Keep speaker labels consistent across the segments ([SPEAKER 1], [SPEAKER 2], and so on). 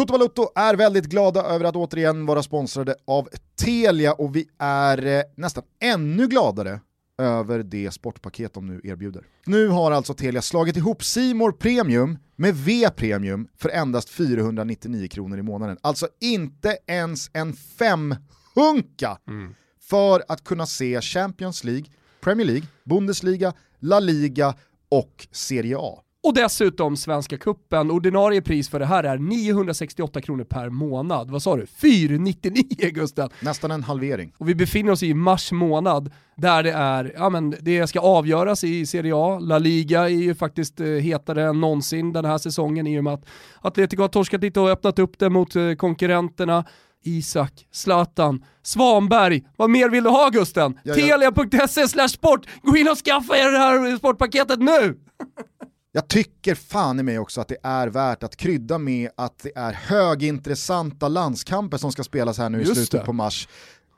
[SPEAKER 1] Toto Balotto är väldigt glada över att återigen vara sponsrade av Telia och vi är eh, nästan ännu gladare över det sportpaket de nu erbjuder. Nu har alltså Telia slagit ihop Simor Premium med V-premium för endast 499 kronor i månaden. Alltså inte ens en femhunka mm. för att kunna se Champions League, Premier League, Bundesliga, La Liga och Serie A.
[SPEAKER 2] Och dessutom Svenska Kuppen. ordinarie pris för det här är 968 kronor per månad. Vad sa du? 499 Gusten!
[SPEAKER 1] Nästan en halvering.
[SPEAKER 2] Och vi befinner oss i mars månad där det är, ja men det ska avgöras i Serie A. La Liga är ju faktiskt eh, hetare än någonsin den här säsongen i och med att Atletico har torskat lite och öppnat upp det mot eh, konkurrenterna. Isak, Zlatan, Svanberg. Vad mer vill du ha Gusten? Telia.se sport. Gå in och skaffa er det här sportpaketet nu!
[SPEAKER 1] Jag tycker fan i mig också att det är värt att krydda med att det är högintressanta landskamper som ska spelas här nu Just i slutet det. på mars.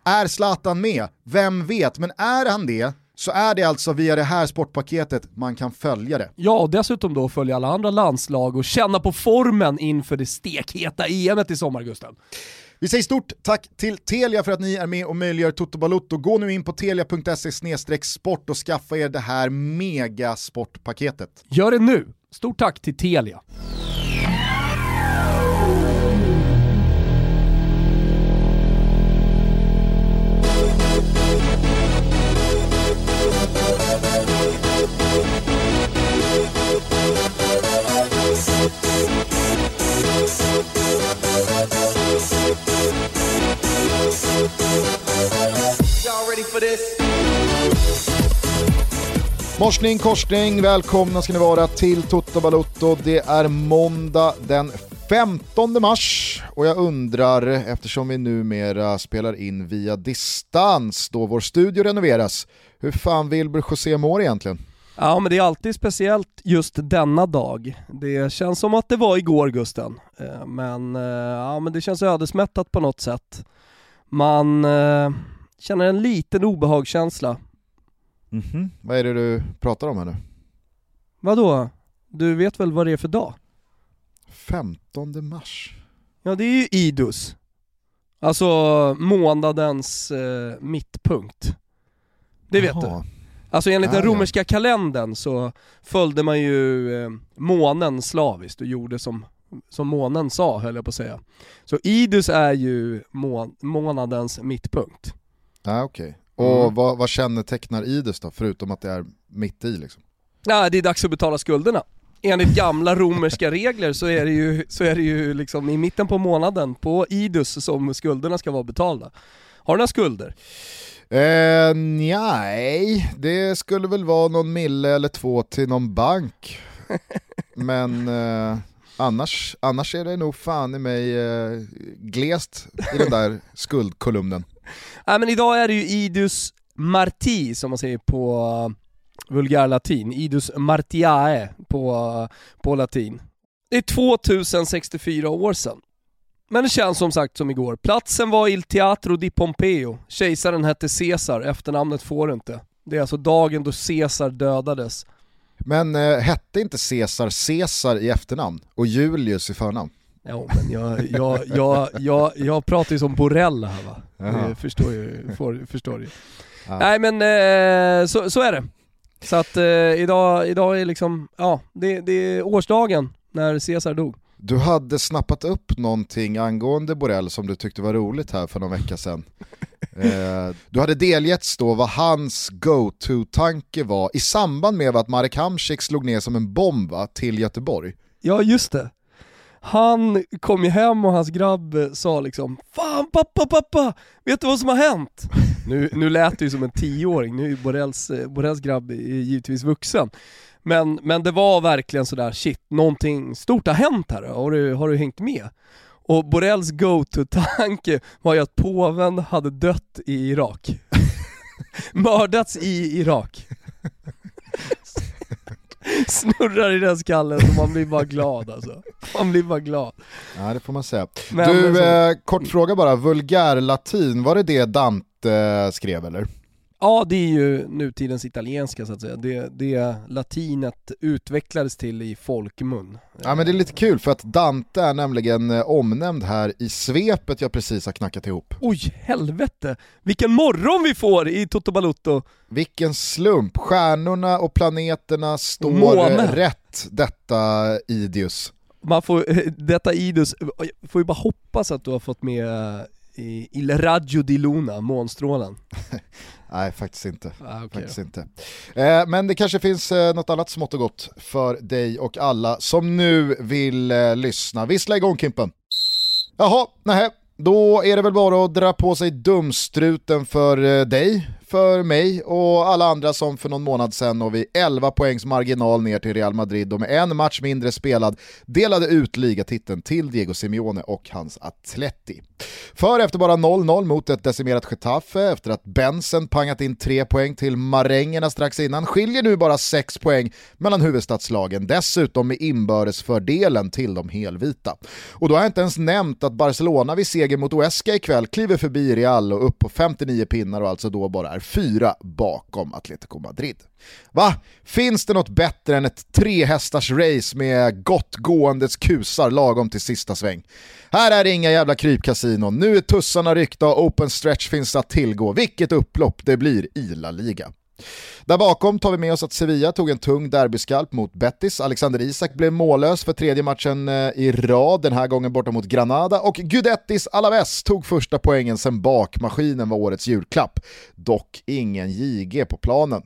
[SPEAKER 1] Är Zlatan med? Vem vet? Men är han det så är det alltså via det här sportpaketet man kan följa det.
[SPEAKER 2] Ja, och dessutom då följa alla andra landslag och känna på formen inför det stekheta EMet i sommar, Gusten.
[SPEAKER 1] Vi säger stort tack till Telia för att ni är med och möjliggör Toto Balotto. Gå nu in på telia.se sport och skaffa er det här megasportpaketet.
[SPEAKER 2] Gör det nu! Stort tack till Telia.
[SPEAKER 1] Morsning, korsning, välkomna ska ni vara till Toto Balotto. Det är måndag den 15 mars och jag undrar, eftersom vi numera spelar in via distans då vår studio renoveras, hur fan Wilbur José mår egentligen?
[SPEAKER 2] Ja men det är alltid speciellt just denna dag. Det känns som att det var igår Gusten. Eh, men, eh, ja, men det känns ödesmättat på något sätt. Man eh, känner en liten obehagskänsla
[SPEAKER 1] Mm -hmm. Vad är det du pratar om här nu?
[SPEAKER 2] Vadå? Du vet väl vad det är för dag?
[SPEAKER 1] 15 mars
[SPEAKER 2] Ja det är ju idus Alltså månadens eh, mittpunkt Det vet Jaha. du Alltså enligt den romerska kalendern så följde man ju eh, månen slaviskt och gjorde som, som månen sa höll jag på att säga Så idus är ju må månadens mittpunkt
[SPEAKER 1] ah, okej okay. Och mm. vad, vad kännetecknar Idus då, förutom att det är mitt i liksom?
[SPEAKER 2] Ja, det är dags att betala skulderna. Enligt gamla romerska regler så är det ju, så är det ju liksom i mitten på månaden på Idus som skulderna ska vara betalda. Har du några skulder?
[SPEAKER 1] Eh, nej, det skulle väl vara någon mille eller två till någon bank. Men eh, annars, annars är det nog fan i mig eh, glest i den där skuldkolumnen.
[SPEAKER 2] Nej men idag är det ju Idus Marti som man säger på eh, vulgärlatin, Idus Martiae på, eh, på latin. Det är 2064 år sedan. Men det känns som sagt som igår. Platsen var Il Teatro di Pompeo. Kejsaren hette Caesar, efternamnet får du inte. Det är alltså dagen då Caesar dödades.
[SPEAKER 1] Men eh, hette inte Caesar Caesar i efternamn och Julius i förnamn?
[SPEAKER 2] Jo men jag, jag, jag, jag, jag pratar ju som Borrell här va. Jaha. Förstår ju, får, förstår ju. Ja. Nej men eh, så, så är det. Så att eh, idag, idag är liksom, ja, det, det är årsdagen när Caesar dog.
[SPEAKER 1] Du hade snappat upp någonting angående Borrell som du tyckte var roligt här för någon vecka sedan. eh, du hade delgetts då vad hans go-to-tanke var i samband med att Marek Hamsik slog ner som en bomb till Göteborg.
[SPEAKER 2] Ja just det han kom ju hem och hans grabb sa liksom Fan pappa, pappa! Vet du vad som har hänt? Nu, nu lät det ju som en tioåring, nu är Borrells, Borrells grabb givetvis vuxen. Men, men det var verkligen sådär, shit, någonting stort har hänt här, har du, har du hängt med? Och Borrells go-to-tanke var ju att påven hade dött i Irak. Mördats i Irak. Snurrar i den skallen så man blir bara glad alltså. Man blir bara glad.
[SPEAKER 1] Ja det får man säga. Men, du, men så... eh, kort fråga bara, vulgärlatin, var det det Dante eh, skrev eller?
[SPEAKER 2] Ja, det är ju nutidens italienska så att säga. Det, det latinet utvecklades till i folkmun.
[SPEAKER 1] Ja men det är lite kul för att Dante är nämligen eh, omnämnd här i svepet jag precis har knackat ihop.
[SPEAKER 2] Oj, helvete! Vilken morgon vi får i Toto Balutto!
[SPEAKER 1] Vilken slump, stjärnorna och planeterna står
[SPEAKER 2] Måne.
[SPEAKER 1] rätt detta Idius.
[SPEAKER 2] Man får, detta Idus, får ju bara hoppas att du har fått med Il Raggio di Luna, månstrålen.
[SPEAKER 1] Nej, faktiskt inte.
[SPEAKER 2] Ah, okay
[SPEAKER 1] faktiskt inte. Eh, men det kanske finns eh, något annat smått och gott för dig och alla som nu vill eh, lyssna. Vissla igång Kimpen. Jaha, nej, då är det väl bara att dra på sig dumstruten för eh, dig, för mig och alla andra som för någon månad sedan och vid 11 poängs marginal ner till Real Madrid och med en match mindre spelad delade ut ligatiteln till Diego Simeone och hans Atleti. För efter bara 0-0 mot ett decimerat Getafe, efter att Bensen pangat in 3 poäng till marängerna strax innan, skiljer nu bara 6 poäng mellan huvudstadslagen, dessutom med inbördesfördelen till de helvita. Och då har jag inte ens nämnt att Barcelona vid seger mot Oesca ikväll kliver förbi Real och upp på 59 pinnar och alltså då bara är fyra bakom Atletico Madrid. Va? Finns det något bättre än ett trehästars race med gott gåendes kusar lagom till sista sväng? Här är det inga jävla krypkasinon, nu är tussarna ryckta och open stretch finns att tillgå. Vilket upplopp det blir i La Liga. Där bakom tar vi med oss att Sevilla tog en tung derbyskalp mot Betis, Alexander Isak blev mållös för tredje matchen eh, i rad, den här gången borta mot Granada, och Gudettis Alaves tog första poängen sen bakmaskinen var årets julklapp. Dock ingen JG på planen.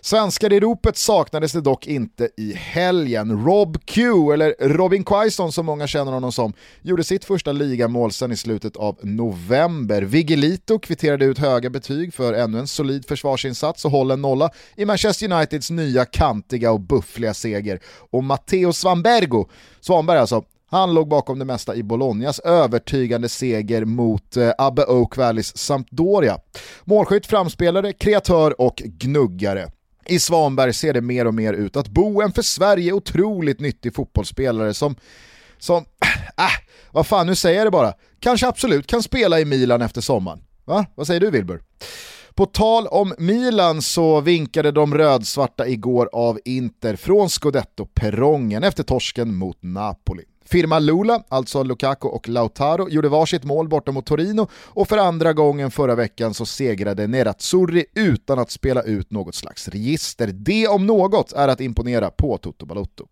[SPEAKER 1] Svenskar i ropet saknades det dock inte i helgen. Rob Q, eller Robin Quaison som många känner honom som, gjorde sitt första ligamål sen i slutet av november. Vigilito kvitterade ut höga betyg för ännu en solid försvarsinsats och håller en nolla i Manchester Uniteds nya kantiga och buffliga seger. Och Matteo Svanbergo, Svanberg alltså, han låg bakom det mesta i Bolognas övertygande seger mot eh, Abbe Oak Valleys Sampdoria. Målskytt, framspelare, kreatör och gnuggare. I Svanberg ser det mer och mer ut att bo en för Sverige otroligt nyttig fotbollsspelare som, som, äh, vad fan nu säger jag det bara, kanske absolut kan spela i Milan efter sommaren. Va? Vad säger du Wilbur? På tal om Milan så vinkade de rödsvarta igår av Inter från Scudetto-perrongen efter torsken mot Napoli. Firma Lula, alltså Lukaku och Lautaro, gjorde varsitt mål borta mot Torino och för andra gången förra veckan så segrade Nerazzurri utan att spela ut något slags register. Det om något är att imponera på Toto Balotto.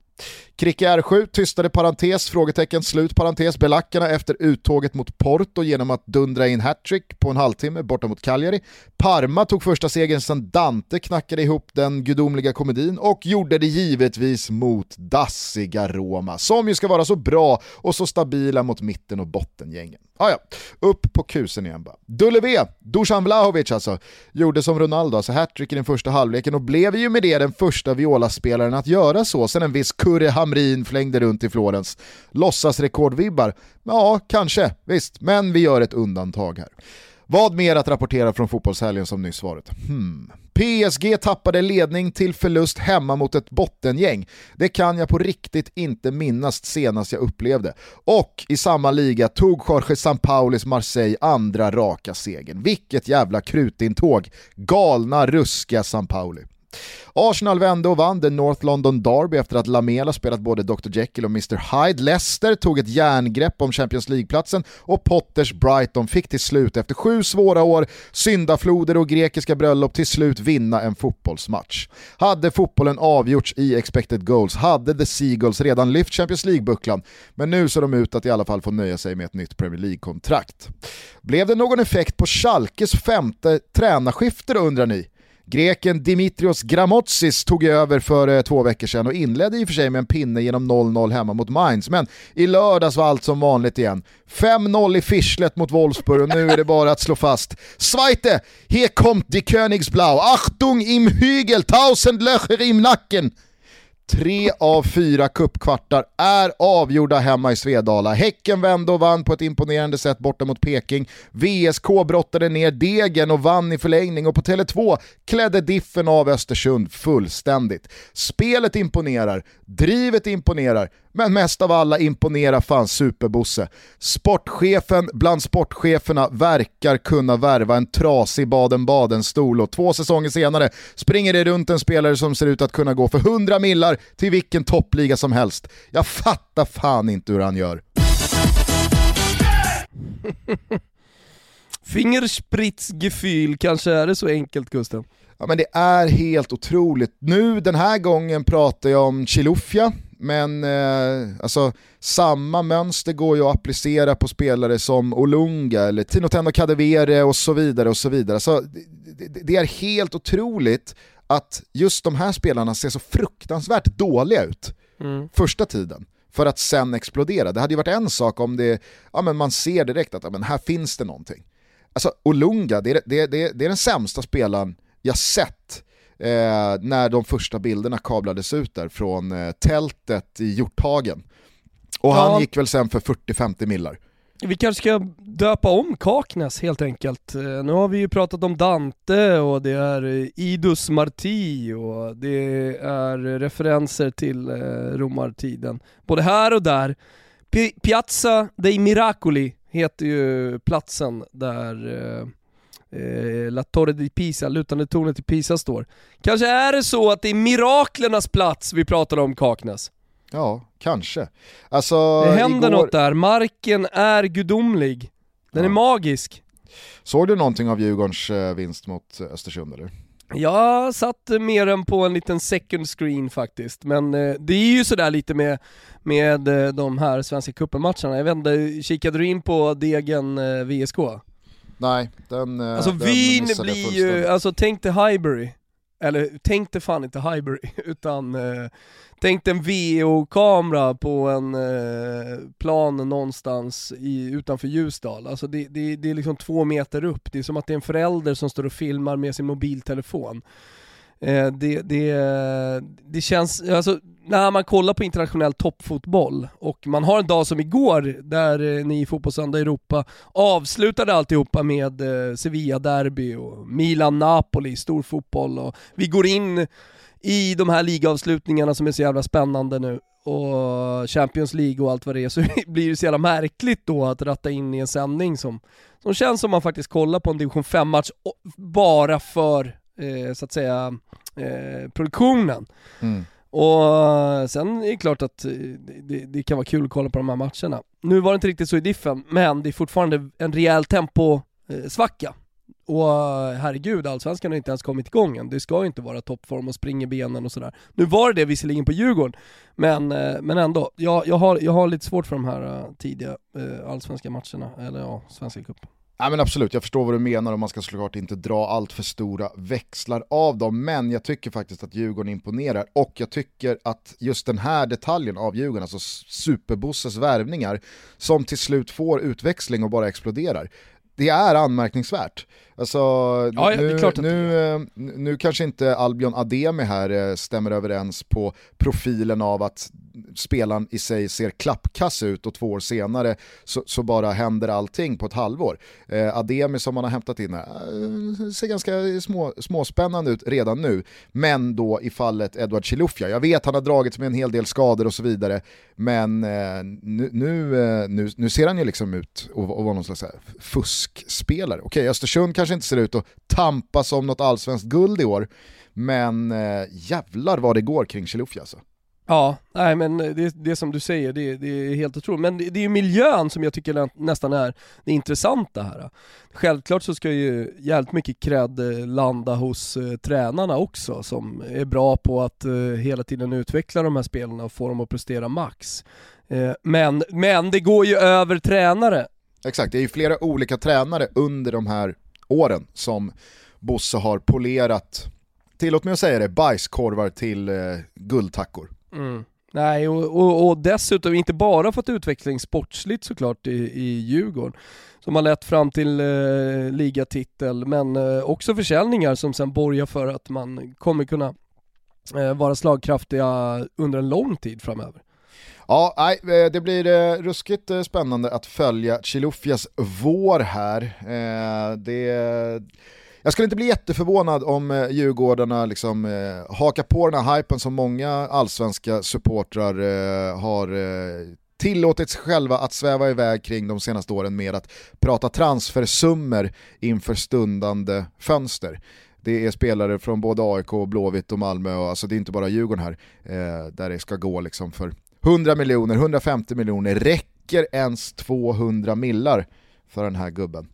[SPEAKER 1] Kricke R7 tystade parentes, frågetecken, slut parentes, belackarna efter uttåget mot Porto genom att dundra in hattrick på en halvtimme borta mot Cagliari. Parma tog första segern sedan Dante knackade ihop den gudomliga komedin och gjorde det givetvis mot dassiga Roma, som ju ska vara så bra och så stabila mot mitten och bottengängen. Ah, ja. upp på kusen igen bara. Dulle V, Dusan Vlahovic alltså, gjorde som Ronaldo, alltså hattrick i den första halvleken och blev ju med det den första Viola-spelaren att göra så sen en viss Kurre Hamrin flängde runt i Florens. Låtsasrekordvibbar? Ja, kanske, visst, men vi gör ett undantag här. Vad mer att rapportera från fotbollshelgen som nyss varit? Hmm. PSG tappade ledning till förlust hemma mot ett bottengäng. Det kan jag på riktigt inte minnas senast jag upplevde. Och i samma liga tog Jorge Sampaulis Marseille andra raka segern. Vilket jävla krutintåg. Galna, ruskiga Sampauli. Arsenal vände och vann the North London Derby efter att Lamela spelat både Dr Jekyll och Mr Hyde. Leicester tog ett järngrepp om Champions League-platsen och Potters Brighton fick till slut efter sju svåra år, syndafloder och grekiska bröllop till slut vinna en fotbollsmatch. Hade fotbollen avgjorts i expected goals hade The Seagulls redan lyft Champions League-bucklan, men nu ser de ut att i alla fall få nöja sig med ett nytt Premier League-kontrakt. Blev det någon effekt på Schalkes femte tränarskifte då undrar ni? Greken Dimitrios Gramotsis tog över för eh, två veckor sedan och inledde i och för sig med en pinne genom 0-0 hemma mot Mainz, men i lördags var allt som vanligt igen. 5-0 i Fischlet mot Wolfsburg och nu är det bara att slå fast. Zweite, hier kommt die Königsblau, Achtung im Hügel, tausend Löcher im Nacken. Tre av fyra kuppkvartar är avgjorda hemma i Svedala. Häcken vände och vann på ett imponerande sätt borta mot Peking. VSK brottade ner degen och vann i förlängning och på Tele2 klädde Diffen av Östersund fullständigt. Spelet imponerar, drivet imponerar, men mest av alla imponerar fan Superbosse. Sportchefen bland sportcheferna verkar kunna värva en trasig Baden-Baden-stol och två säsonger senare springer det runt en spelare som ser ut att kunna gå för 100 millar till vilken toppliga som helst. Jag fattar fan inte hur han gör.
[SPEAKER 2] Fingerspritzgefühl, kanske är det så enkelt Gusten?
[SPEAKER 1] Ja men det är helt otroligt. Nu den här gången pratar jag om Chilufya, men eh, alltså, samma mönster går ju att applicera på spelare som Olunga eller Tinotendo Kadewere och så vidare. och så vidare. Så det, det, det är helt otroligt att just de här spelarna ser så fruktansvärt dåliga ut mm. första tiden för att sen explodera. Det hade ju varit en sak om det, ja, men man ser direkt att ja, men här finns det någonting. Alltså Olunga, det är, det, det, det är den sämsta spelaren jag sett eh, när de första bilderna kablades ut där från eh, tältet i Hjorthagen. Och ja. han gick väl sen för 40-50 millar.
[SPEAKER 2] Vi kanske ska döpa om Kaknäs helt enkelt. Eh, nu har vi ju pratat om Dante och det är eh, Idus Marti och det är referenser till eh, romartiden. Både här och där. Piazza dei Miracoli heter ju platsen där eh, La Torre di Pisa, lutande tornet i Pisa står. Kanske är det så att det är miraklernas plats vi pratar om Kaknäs?
[SPEAKER 1] Ja, kanske. Alltså,
[SPEAKER 2] det händer igår... något där, marken är gudomlig. Den ja. är magisk.
[SPEAKER 1] Såg du någonting av Djurgårdens eh, vinst mot Östersund eller?
[SPEAKER 2] Jag satt mer än på en liten second screen faktiskt, men eh, det är ju sådär lite med, med eh, de här Svenska cupen-matcherna. Jag vet inte, kikade du in på Degen VSK?
[SPEAKER 1] Nej, den
[SPEAKER 2] Alltså
[SPEAKER 1] den
[SPEAKER 2] Wien blir ju, alltså tänk dig Highbury, eller tänk dig fan inte Highbury, utan eh, tänk dig en VO-kamera på en eh, plan någonstans i, utanför Ljusdal. Alltså det, det, det är liksom två meter upp, det är som att det är en förälder som står och filmar med sin mobiltelefon. Eh, det, det, det känns, alltså när man kollar på internationell toppfotboll och man har en dag som igår där eh, ni i Fotbollssöndag Europa avslutade alltihopa med eh, Sevilla-derby och Milan-Napoli, stor fotboll och vi går in i de här ligavslutningarna som är så jävla spännande nu och Champions League och allt vad det är så blir det så jävla märkligt då att ratta in i en sändning som, som känns som man faktiskt kollar på en division 5-match bara för eh, så att säga eh, produktionen. Mm. Och sen är det klart att eh, det, det, kan vara kul att kolla på de här matcherna. Nu var det inte riktigt så i diffen, men det är fortfarande en rejäl temposvacka. Och herregud, allsvenskan har inte ens kommit igång än. Det ska ju inte vara toppform och springa benen och sådär. Nu var det det visserligen på Djurgården, men, eh, men ändå. Jag, jag, har, jag har lite svårt för de här eh, tidiga allsvenska matcherna, eller ja, Svenska cupen.
[SPEAKER 1] Ja, men absolut, jag förstår vad du menar och man ska såklart inte dra allt för stora växlar av dem, men jag tycker faktiskt att Djurgården imponerar och jag tycker att just den här detaljen av Djurgården, alltså Superbosses värvningar, som till slut får utväxling och bara exploderar, det är anmärkningsvärt. Alltså, ja, nu, nu, eh, nu kanske inte Albion Ademi här eh, stämmer överens på profilen av att spelaren i sig ser klappkass ut och två år senare så, så bara händer allting på ett halvår. Eh, Ademi som man har hämtat in här, eh, ser ganska små, småspännande ut redan nu, men då i fallet Edward Chilufya. Jag vet han har dragits med en hel del skador och så vidare, men eh, nu, nu, eh, nu, nu, ser han ju liksom ut att vara någon slags fuskspelare. Okej, Östersund kanske inte ser ut att tampas om något allsvenskt guld i år, men eh, jävlar vad det går kring Chilufya alltså.
[SPEAKER 2] Ja, nej men det, det som du säger, det, det är helt otroligt. Men det, det är ju miljön som jag tycker nästan är det intressanta här. Självklart så ska ju jävligt mycket cred eh, landa hos eh, tränarna också, som är bra på att eh, hela tiden utveckla de här spelarna och få dem att prestera max. Eh, men, men det går ju över tränare.
[SPEAKER 1] Exakt, det är ju flera olika tränare under de här åren som Bosse har polerat, tillåt mig att säga det, bajskorvar till eh, guldtackor.
[SPEAKER 2] Mm. Nej, och, och, och, dessutom inte bara fått utveckling sportsligt såklart i, i Djurgården, som har lett fram till eh, ligatitel, men eh, också försäljningar som sen borgar för att man kommer kunna eh, vara slagkraftiga under en lång tid framöver.
[SPEAKER 1] Ja, nej, eh, det blir eh, ruskigt eh, spännande att följa Chilufyas vår här. Det jag skulle inte bli jätteförvånad om eh, Djurgårdarna liksom, eh, hakar på den här hypen som många allsvenska supportrar eh, har eh, tillåtit sig själva att sväva iväg kring de senaste åren med att prata transfersummer inför stundande fönster. Det är spelare från både AIK, Blåvitt och Malmö, och alltså det är inte bara Djurgården här, eh, där det ska gå liksom för 100 miljoner, 150 miljoner, räcker ens 200 millar för den här gubben?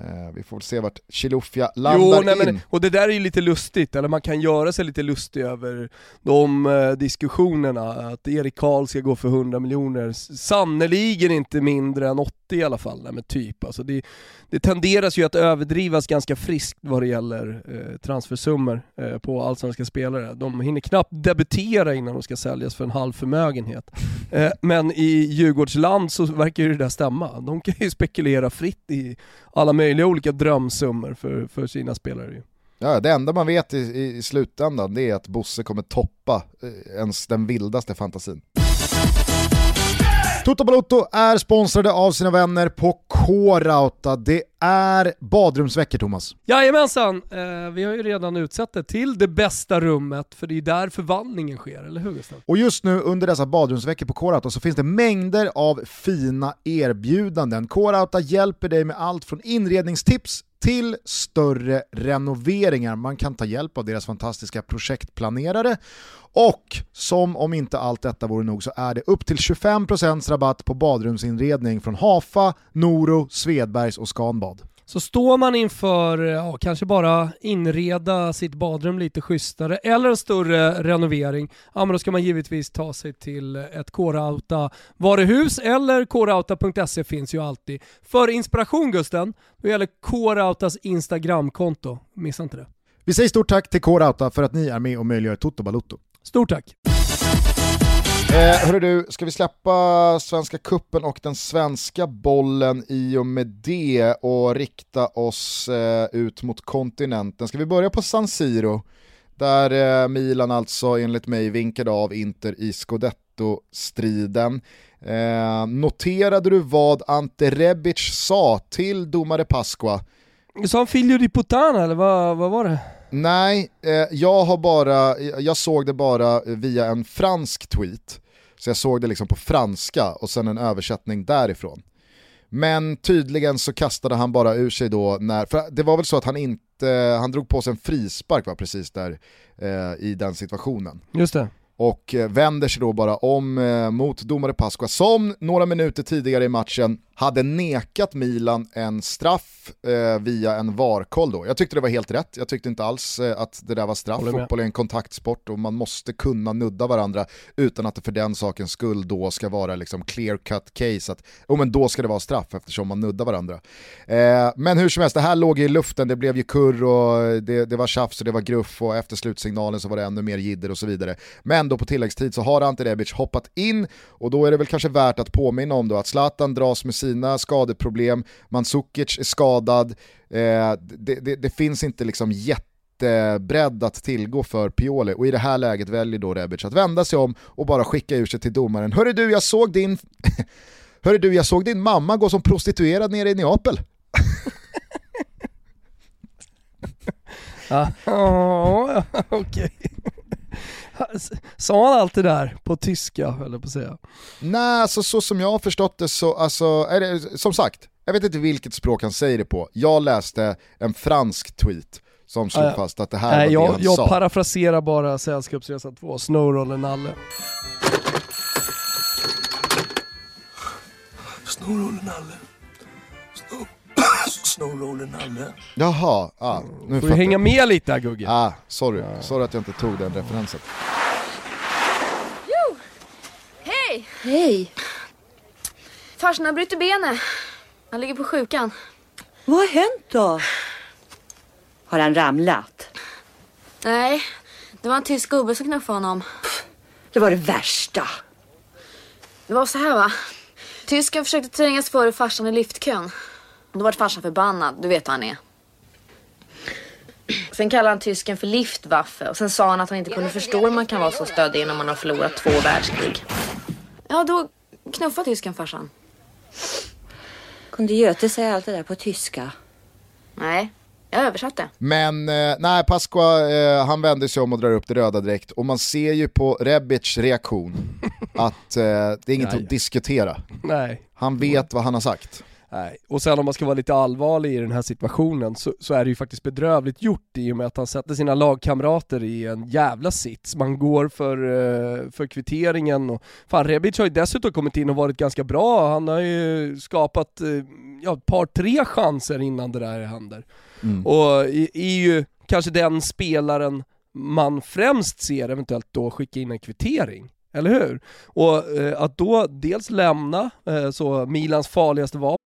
[SPEAKER 1] Eh, vi får se vart Chilufya landar
[SPEAKER 2] jo, nej,
[SPEAKER 1] in.
[SPEAKER 2] Men, och det där är ju lite lustigt, eller man kan göra sig lite lustig över de eh, diskussionerna, att Erik Karl ska gå för 100 miljoner, sannoliken inte mindre än 80 i alla fall, nej, men typ. Alltså det, det tenderas ju att överdrivas ganska friskt vad det gäller eh, transfersummor eh, på allsvenska spelare. De hinner knappt debutera innan de ska säljas för en halv förmögenhet. Eh, men i Djurgårdsland så verkar ju det där stämma. De kan ju spekulera fritt i alla möjliga olika drömsummor för, för sina spelare.
[SPEAKER 1] Ja, det enda man vet i, i slutändan det är att Bosse kommer toppa eh, ens den vildaste fantasin. Toto Balotto är sponsrade av sina vänner på K-Rauta. Det är badrumsveckor Thomas.
[SPEAKER 2] Jajamensan, eh, vi har ju redan utsett det till det bästa rummet för det är där förvandlingen sker, eller hur Gustav?
[SPEAKER 1] Och just nu under dessa badrumsveckor på K-Rauta så finns det mängder av fina erbjudanden. K-Rauta hjälper dig med allt från inredningstips till större renoveringar. Man kan ta hjälp av deras fantastiska projektplanerare och som om inte allt detta vore nog så är det upp till 25% rabatt på badrumsinredning från Hafa, Noro, Svedbergs och Scanbad.
[SPEAKER 2] Så står man inför, ja, kanske bara inreda sitt badrum lite schysstare eller en större renovering, ja men då ska man givetvis ta sig till ett K-Rauta varuhus eller krauta.se finns ju alltid. För inspiration Gusten, då gäller K-Rautas Instagramkonto, missa inte det.
[SPEAKER 1] Vi säger stort tack till K-Rauta för att ni är med och möjliggör Toto Balutto.
[SPEAKER 2] Stort tack!
[SPEAKER 1] Eh, hörru du, ska vi släppa Svenska Kuppen och den svenska bollen i och med det och rikta oss eh, ut mot kontinenten? Ska vi börja på San Siro? Där eh, Milan alltså enligt mig vinkade av Inter i Scudetto-striden. Eh, noterade du vad Ante Rebic sa till domare Pasqua?
[SPEAKER 2] Sa han Figlio di Putana eller vad, vad var det?
[SPEAKER 1] Nej, eh, jag, har bara, jag såg det bara via en fransk tweet. Så jag såg det liksom på franska och sen en översättning därifrån. Men tydligen så kastade han bara ur sig då när, för det var väl så att han inte, han drog på sig en frispark va, precis där eh, i den situationen.
[SPEAKER 2] Just det
[SPEAKER 1] och eh, vänder sig då bara om eh, mot domare Pasqua som några minuter tidigare i matchen hade nekat Milan en straff eh, via en VAR-koll då. Jag tyckte det var helt rätt, jag tyckte inte alls eh, att det där var straff. Fotboll är en kontaktsport och man måste kunna nudda varandra utan att det för den sakens skull då ska vara liksom clear cut case att oh, men då ska det vara straff eftersom man nuddar varandra. Eh, men hur som helst, det här låg i luften, det blev ju kurr och det, det var tjafs och det var gruff och efter slutsignalen så var det ännu mer jidder och så vidare. Men då på tilläggstid så har Ante Rebic hoppat in och då är det väl kanske värt att påminna om då att Zlatan dras med sina skadeproblem, Mandzukic är skadad, eh, det, det, det, finns inte liksom jättebredd att tillgå för Pioli och i det här läget väljer då Rebic att vända sig om och bara skicka ur sig till domaren. Hörru du, jag såg din, Hörru du, jag såg din mamma gå som prostituerad nere i Neapel.
[SPEAKER 2] Ja, oh, okej. Sa han allt det där på tyska, jag på att säga?
[SPEAKER 1] Nej, alltså, så som jag har förstått det så, alltså, är det, som sagt, jag vet inte vilket språk han säger det på. Jag läste en fransk tweet som slog ja. fast att det här Nej, var
[SPEAKER 2] jag,
[SPEAKER 1] det han
[SPEAKER 2] jag
[SPEAKER 1] sa.
[SPEAKER 2] Jag parafraserar bara Sällskapsresan 2, Snowroller Nalle.
[SPEAKER 3] Snowroller Nalle. Snow Snowroller Nalle.
[SPEAKER 1] Jaha, ah,
[SPEAKER 2] nu får du hänga med lite här Gugge.
[SPEAKER 1] Ah, sorry. Sorry att jag inte tog den referensen.
[SPEAKER 4] Jo! Hej!
[SPEAKER 5] Hej!
[SPEAKER 4] Farsan har brutit benet. Han ligger på sjukan.
[SPEAKER 5] Vad har hänt då? Har han ramlat?
[SPEAKER 4] Nej, det var en tysk gubbe som knuffade honom.
[SPEAKER 5] Det var det värsta.
[SPEAKER 4] Det var så här va. Tysken försökte trängas före farsan i liftkön. Då vart farsan förbannad, du vet hur han är. Sen kallade han tysken för Liftwaffe och sen sa han att han inte kunde förstå hur man kan vara så stöddig när man har förlorat två världskrig. Ja, då knuffade tysken farsan.
[SPEAKER 5] Kunde Göte säga allt det där på tyska?
[SPEAKER 4] Nej, Jag översatte.
[SPEAKER 1] Men eh, nej, Pasqua eh, han vänder sig om och drar upp det röda direkt och man ser ju på Rebic reaktion att eh, det är inget
[SPEAKER 2] Nej.
[SPEAKER 1] att diskutera.
[SPEAKER 2] Nej.
[SPEAKER 1] Han vet vad han har sagt.
[SPEAKER 2] Nej. Och sen om man ska vara lite allvarlig i den här situationen så, så är det ju faktiskt bedrövligt gjort i och med att han sätter sina lagkamrater i en jävla sits. Man går för, eh, för kvitteringen och fan Rebic har ju dessutom kommit in och varit ganska bra. Han har ju skapat eh, ja, ett par, tre chanser innan det där händer.
[SPEAKER 1] Mm.
[SPEAKER 2] Och är är ju kanske den spelaren man främst ser eventuellt då skicka in en kvittering. Eller hur? Och eh, att då dels lämna eh, så Milans farligaste vapen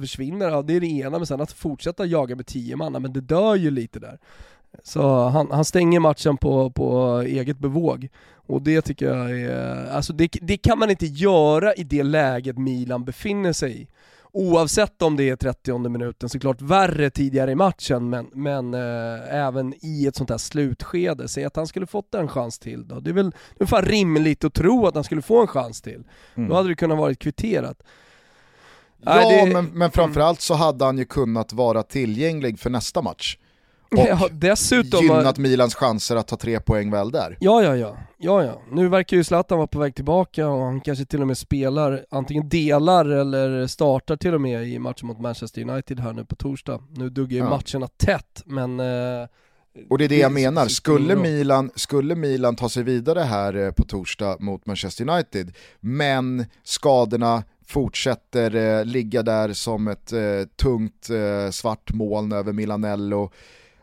[SPEAKER 2] Försvinner, ja, det är det ena, men sen att fortsätta jaga med tio manna, men det dör ju lite där. Så han, han stänger matchen på, på eget bevåg. Och det tycker jag är, alltså det, det kan man inte göra i det läget Milan befinner sig i. Oavsett om det är 30 minuten, såklart värre tidigare i matchen, men, men eh, även i ett sånt här slutskede. Säg att han skulle fått en chans till då. Det är väl det är fan rimligt att tro att han skulle få en chans till. Då hade det kunnat varit kvitterat.
[SPEAKER 1] Ja,
[SPEAKER 2] Nej, det-
[SPEAKER 1] men, men framförallt så hade han ju kunnat vara tillgänglig för nästa match. Och
[SPEAKER 2] Ja, dessutom...
[SPEAKER 1] gynnat Milans chanser att ta tre poäng väl där.
[SPEAKER 2] Ja, ja, ja. ja, ja. Nu verkar ju Zlatan vara på väg tillbaka och han kanske till och med spelar, antingen delar eller startar till och med i matchen mot Manchester United här nu på torsdag. Nu duggar ju
[SPEAKER 1] Ja.
[SPEAKER 2] matcherna tätt, men... Eh,
[SPEAKER 1] Och det är det jag
[SPEAKER 2] Det
[SPEAKER 1] menar,
[SPEAKER 2] spelar
[SPEAKER 1] skulle. Milan, skulle Milan ta sig vidare här eh, på torsdag mot Manchester United, men skadorna fortsätter eh, ligga där som ett eh, tungt eh, svart moln över Milanello,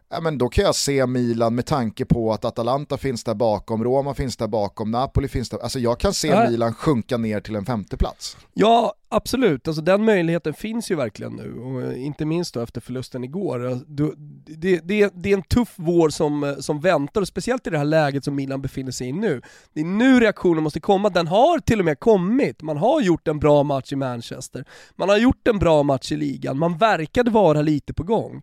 [SPEAKER 1] ja, men då kan jag se Milan med tanke på att Atalanta finns där bakom, Roma finns där bakom, Napoli finns där, alltså jag kan se
[SPEAKER 2] Ja.
[SPEAKER 1] Milan sjunka ner till en femteplats.
[SPEAKER 2] Ja, absolut. Alltså den möjligheten finns ju verkligen nu och eh, inte minst då efter förlusten igår. Alltså, du- Det, det, det är en tuff vår som, eh, som väntar och speciellt i det här läget som Milan befinner sig i nu. Det är nu reaktionen måste komma. Den har till och med kommit. Man har gjort en bra match i Manchester. Man har gjort en bra match i ligan. Man verkade vara lite på gång.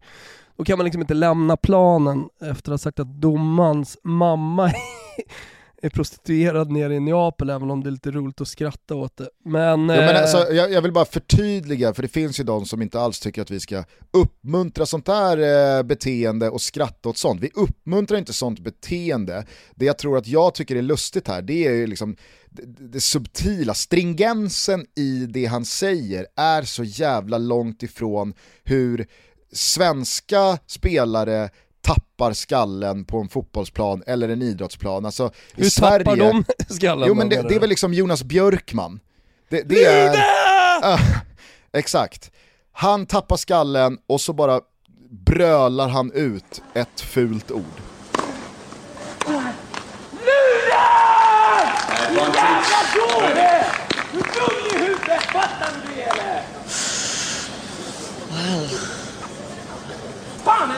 [SPEAKER 2] Då kan man liksom inte lämna planen efter att ha sagt att domarens mamma är prostituerad nere i Neapel, även om det är lite roligt att skratta åt det. Men...
[SPEAKER 1] Ja, men
[SPEAKER 2] eh,
[SPEAKER 1] alltså, jag, jag vill bara förtydliga, för det finns ju de som inte alls tycker att vi ska uppmuntra sånt här eh, beteende och skratta åt sånt. Vi uppmuntrar inte sånt beteende. Det jag tror att jag tycker är lustigt här, det är ju liksom det, det subtila, stringensen i det han säger är så jävla långt ifrån hur svenska spelare tappar skallen på en fotbollsplan eller en idrottsplan. Alltså, i
[SPEAKER 2] hur
[SPEAKER 1] Sverige,
[SPEAKER 2] tappar de skallen?
[SPEAKER 1] Jo men det, det är väl liksom Jonas Björkman. Det, det är... Ah, exakt. Han tappar skallen och så bara brölar han ut ett fult ord.
[SPEAKER 6] Fan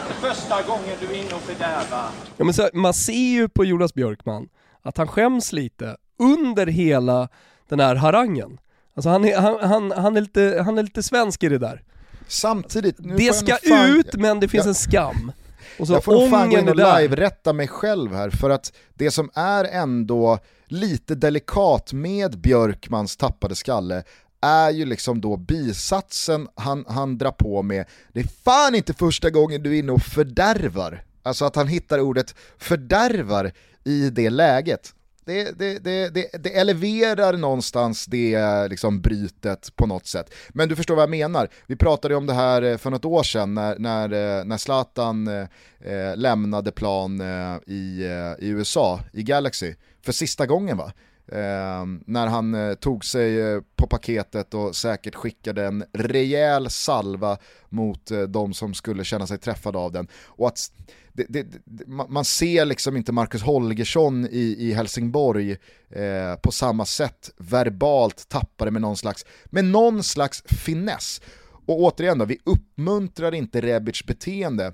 [SPEAKER 6] första gången du är inne och fördärvar.
[SPEAKER 2] Ja, men så, här, man ser ju på Jonas Björkman att han skäms lite under hela den här harangen. Alltså han är, han, han, han är, lite, han är lite svensk i det där.
[SPEAKER 1] Samtidigt,
[SPEAKER 2] det ska
[SPEAKER 1] fan-
[SPEAKER 2] ut men det finns
[SPEAKER 1] Jag-
[SPEAKER 2] en skam. Och så
[SPEAKER 1] jag får nog fan gå in och live-rätta mig själv här, för att det som är ändå lite delikat med Björkmans tappade skalle är ju liksom då bisatsen han, han drar på med, det är fan inte första gången du är inne och fördärvar. Alltså att han hittar ordet fördärvar i det läget. det, det, det, det, det eleverar någonstans det liksom brytet på något sätt. Men du förstår vad jag menar. Vi pratade om det här eh, för något år sedan när, när, eh, när Zlatan eh, eh, lämnade plan eh, i, i USA, i Galaxy, för sista gången va? Eh, när han eh, tog sig eh, på paketet och säkert skickade en rejäl salva mot eh, de som skulle känna sig träffade av den. Och att det, det, det, man ser liksom inte Marcus Holgersson i, i Helsingborg eh, på samma sätt verbalt tappade med någon slags, med någon slags finess. Och återigen då, vi uppmuntrar inte Rebic beteende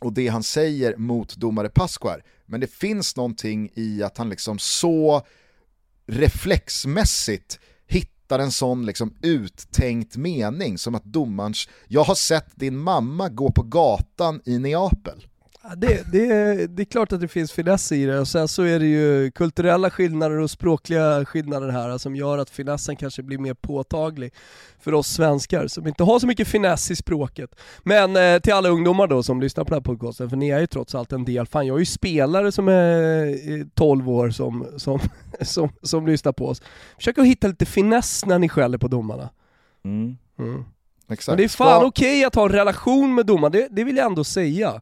[SPEAKER 1] och det han säger mot domare Pasquar, men det finns någonting i att han liksom så reflexmässigt hittar en sån liksom uttänkt mening som att domarens, jag har sett din mamma gå på gatan i Neapel.
[SPEAKER 2] Det, det, det är klart att det finns finess i det och sen så är det ju kulturella skillnader och språkliga skillnader här som gör att finessen kanske blir mer påtaglig för oss svenskar som inte har så mycket finess i språket. Men eh, till alla ungdomar då som lyssnar på den här podcasten, för ni är ju trots allt en del, fan jag är ju spelare som är eh, 12 år som, som, som, som lyssnar på oss. Försök att hitta lite finess när ni skäller på domarna. Mm.
[SPEAKER 1] Exakt.
[SPEAKER 2] Men det är fan
[SPEAKER 1] Ska-
[SPEAKER 2] okej att ha en relation med domaren, det, det vill jag ändå säga.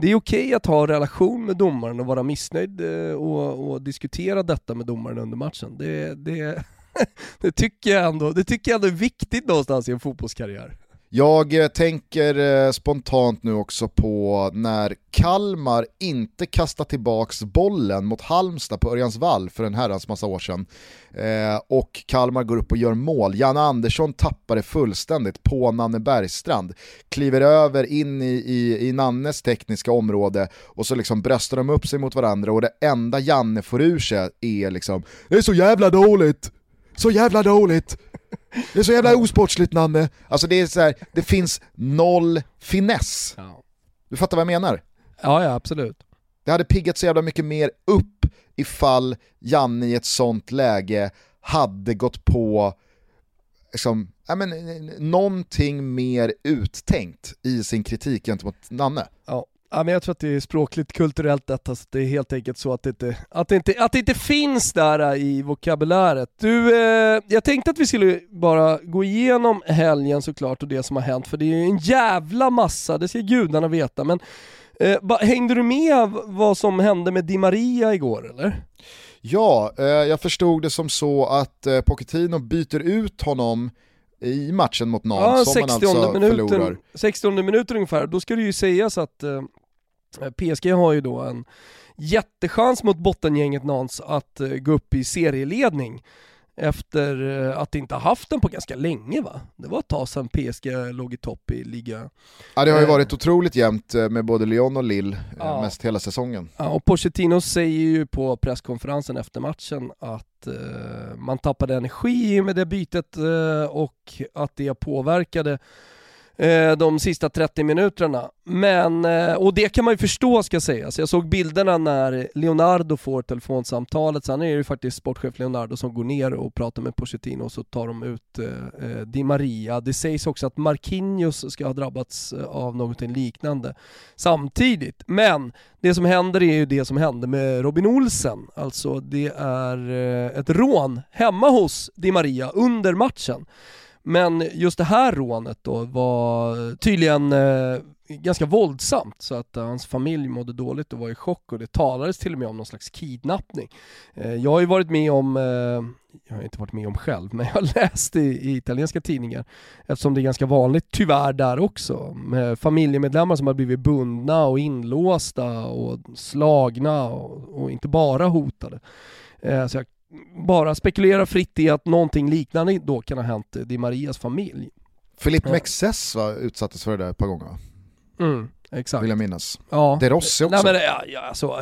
[SPEAKER 2] Det är okej att ha en relation med domaren och vara missnöjd eh, och, och diskutera detta med domaren under matchen. Det, det, det, tycker jag ändå, det tycker jag ändå är viktigt någonstans i en fotbollskarriär.
[SPEAKER 1] Jag eh, tänker eh, spontant nu också på när Kalmar inte kastar tillbaks bollen mot Halmstad på Örjans vall för en herrans massa år sedan. Eh, och Kalmar går upp och gör mål. Janne Andersson tappar det fullständigt på Nanne Bergstrand. Kliver över in i, i, i Nannes tekniska område och så liksom bröstar de upp sig mot varandra och det enda Janne får ur sig är liksom “Det är så jävla dåligt! Så jävla dåligt!” Det är så jävla osportsligt Nanne. Alltså det är så här, det finns noll finess. Du fattar vad jag menar?
[SPEAKER 2] Ja, ja absolut.
[SPEAKER 1] Det hade piggat så jävla mycket mer upp ifall Janne i ett sånt läge hade gått på liksom, ja, men, någonting mer uttänkt i sin kritik gentemot Nanne.
[SPEAKER 2] Ja. Ja, men jag tror att det är språkligt, kulturellt detta, så det är helt enkelt så att det inte, att det inte, att det inte finns där äh, i vokabuläret. Du, eh, jag tänkte att vi skulle bara gå igenom helgen såklart och det som har hänt, för det är ju en jävla massa, det ska gudarna veta, men eh, ba, hängde du med vad som hände med Di Maria igår eller?
[SPEAKER 1] Ja, eh, jag förstod det som så att eh, Pochettino byter ut honom i matchen mot Nantes
[SPEAKER 2] Ja,
[SPEAKER 1] som man
[SPEAKER 2] 60
[SPEAKER 1] alltså
[SPEAKER 2] minuten,
[SPEAKER 1] förlorar.
[SPEAKER 2] 60 minuten ungefär, då ska det ju sägas att eh, PSG har ju då en jättechans mot bottengänget Nantes att eh, gå upp i serieledning efter eh, att inte ha haft den på ganska länge va? Det var ett tag sedan PSG låg i topp i liga.
[SPEAKER 1] Ja, det har ju
[SPEAKER 2] Eh.
[SPEAKER 1] varit otroligt jämnt eh, med både Lyon och Lille eh,
[SPEAKER 2] Ja.
[SPEAKER 1] mest hela säsongen.
[SPEAKER 2] Ja, och Pochettino säger ju på presskonferensen efter matchen att eh, man tappade energi med det bytet eh, och att det påverkade eh, Eh, de sista 30 minuterna. Men, eh, och det kan man ju förstå ska sägas. Jag såg bilderna när Leonardo får telefonsamtalet, sen är det ju faktiskt sportchef Leonardo som går ner och pratar med Pochettino och så tar de ut eh, eh, Di Maria. Det sägs också att Marquinhos ska ha drabbats av någonting liknande samtidigt. Men det som händer är ju det som hände med Robin Olsen. Alltså det är eh, ett rån hemma hos Di Maria under matchen. Men just det här rånet då var tydligen eh, ganska våldsamt så att eh, hans familj mådde dåligt och var i chock och det talades till och med om någon slags kidnappning. Eh, jag har ju varit med om, eh, jag har inte varit med om själv, men jag har läst i, i italienska tidningar eftersom det är ganska vanligt tyvärr där också med familjemedlemmar som har blivit bundna och inlåsta och slagna och, och inte bara hotade. Eh, så jag bara spekulerar fritt i att någonting liknande då kan ha hänt Di Marias familj.
[SPEAKER 1] Philippe
[SPEAKER 2] Ja.
[SPEAKER 1] Mexes va, utsattes för det där ett par gånger?
[SPEAKER 2] Mm, exakt.
[SPEAKER 1] vill jag minnas.
[SPEAKER 2] Ja.
[SPEAKER 1] De Rossi också.
[SPEAKER 2] Nej, men, ja, ja, alltså,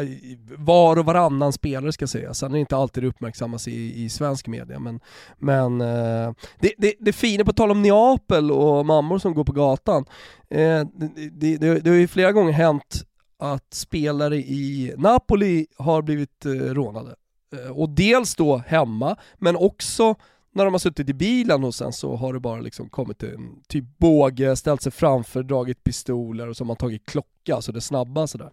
[SPEAKER 2] var och varannan spelare ska sägas. Sen är det inte alltid det uppmärksammas i, i svensk media. Men, men eh, det, det, det fina, på tal om Neapel och mammor som går på gatan. Eh, det, det, det, det har ju flera gånger hänt att spelare i Napoli har blivit eh, rånade. Eh, och dels då hemma, men också när de har suttit i bilen och sen så har det bara liksom kommit en typ båge, ställt sig framför, dragit pistoler och så har man tagit klocka, så det snabba sådär.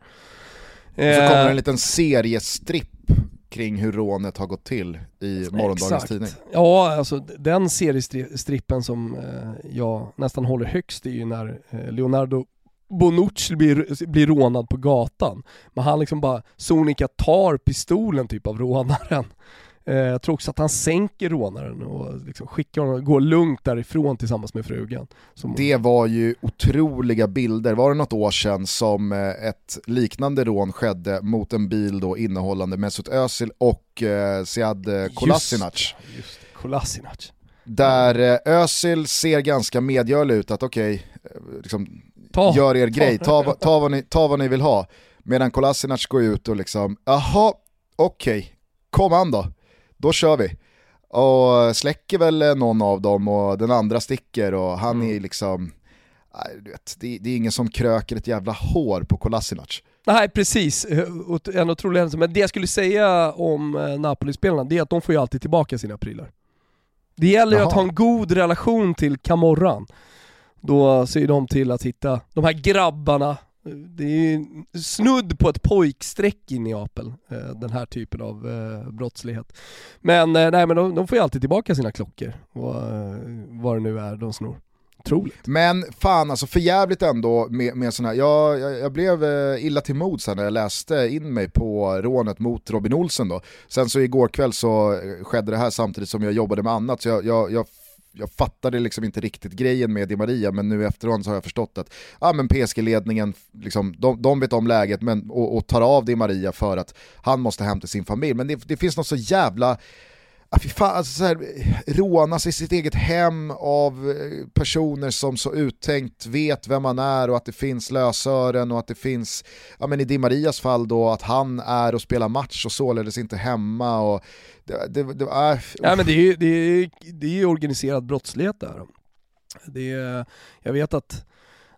[SPEAKER 1] Och så kommer en liten seriestripp kring hur rånet har gått till i morgondagens
[SPEAKER 2] Exakt.
[SPEAKER 1] tidning.
[SPEAKER 2] Ja, alltså den seriestrippen som eh, jag nästan håller högst är ju när eh, Leonardo Bonucci blir, blir rånad på gatan. Men han liksom bara sonika tar pistolen typ av rånaren. Eh, jag tror också att han sänker rånaren och liksom skickar honom, går lugnt därifrån tillsammans med frugan. Som
[SPEAKER 1] Det var ju otroliga bilder, var det något år sedan som eh, ett liknande rån skedde mot en bil då innehållande Mesut Özil och eh, Sead eh, Kolasinac.
[SPEAKER 2] Just, just Kolasinac.
[SPEAKER 1] Där eh, Özil ser ganska medgörlig ut att okej, eh, liksom,
[SPEAKER 2] Ta.
[SPEAKER 1] gör er grej, ta, va- ta, vad ni, ta vad ni vill ha. Medan Kolasinac går ut och liksom, jaha, okej, kom an då, då kör vi. Och släcker väl eh, någon av dem och den andra sticker och han
[SPEAKER 2] Mm.
[SPEAKER 1] är liksom, du vet, det, det är ingen som kröker ett jävla hår på Kolasinac.
[SPEAKER 2] Nej precis, Eh, en otrolig händelse. Men det jag skulle säga om eh, Napoli-spelarna, det är att de får ju alltid tillbaka sina prylar. Det gäller ju att ha en god relation till Camorran. Då ser de till att hitta de här grabbarna. Det är ju snudd på ett pojkstreck i Neapel, eh, den här typen av eh, brottslighet. Men, eh, nej, men de, de får ju alltid tillbaka sina klockor, och, vad det nu är de snor. Otroligt.
[SPEAKER 1] Men fan alltså förjävligt ändå med, med sådana här, jag, jag, jag blev illa till mods när jag läste in mig på rånet mot Robin Olsen då. Sen så igår kväll så skedde det här samtidigt som jag jobbade med annat så jag, jag, jag jag fattade liksom inte riktigt grejen med Di Maria men nu efterhand så har jag förstått att ja, men PSG-ledningen, liksom, de, de vet om läget men, och, och tar av Di Maria för att han måste hem till sin familj. Men det, det finns något så jävla Ja, fy fan, alltså så här, rånas i sitt eget hem av eh, personer som så uttänkt vet vem man är och att det finns lösören och att det finns, ja men i Di Marias fall då, att han är och spelar match och således inte hemma och det, det, det, äh,
[SPEAKER 2] Nej men det är ju det är, det är organiserad brottslighet där. Det är, jag vet att,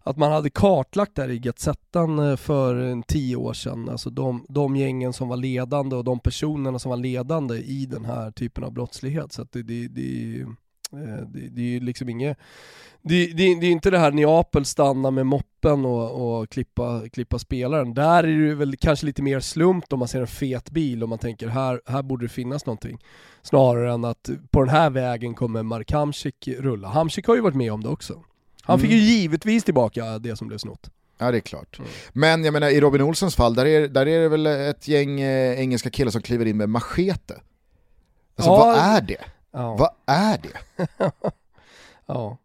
[SPEAKER 2] att man hade kartlagt det här i Gazettan eh, för en tio år sedan, alltså de, de gängen som var ledande och de personerna som var ledande i den här typen av brottslighet. Så att det, det, det, eh, det, det är ju liksom inget det, det, det är inte det här Neapel stanna med moppen och, och klippa, klippa spelaren. Där är det väl kanske lite mer slump om man ser en fet bil och man tänker här, här borde det finnas någonting. Snarare än att på den här vägen kommer Mark Hamsik rulla. Hamsik har ju varit med om det också. Han fick ju givetvis tillbaka det som blev snott.
[SPEAKER 1] Ja det är klart.
[SPEAKER 2] Mm.
[SPEAKER 1] Men jag menar i Robin Olsens fall, där är, där är det väl ett gäng eh, engelska killar som kliver in med machete. Alltså
[SPEAKER 2] Ja.
[SPEAKER 1] vad är det?
[SPEAKER 2] Ja.
[SPEAKER 1] Vad är det?
[SPEAKER 2] ja.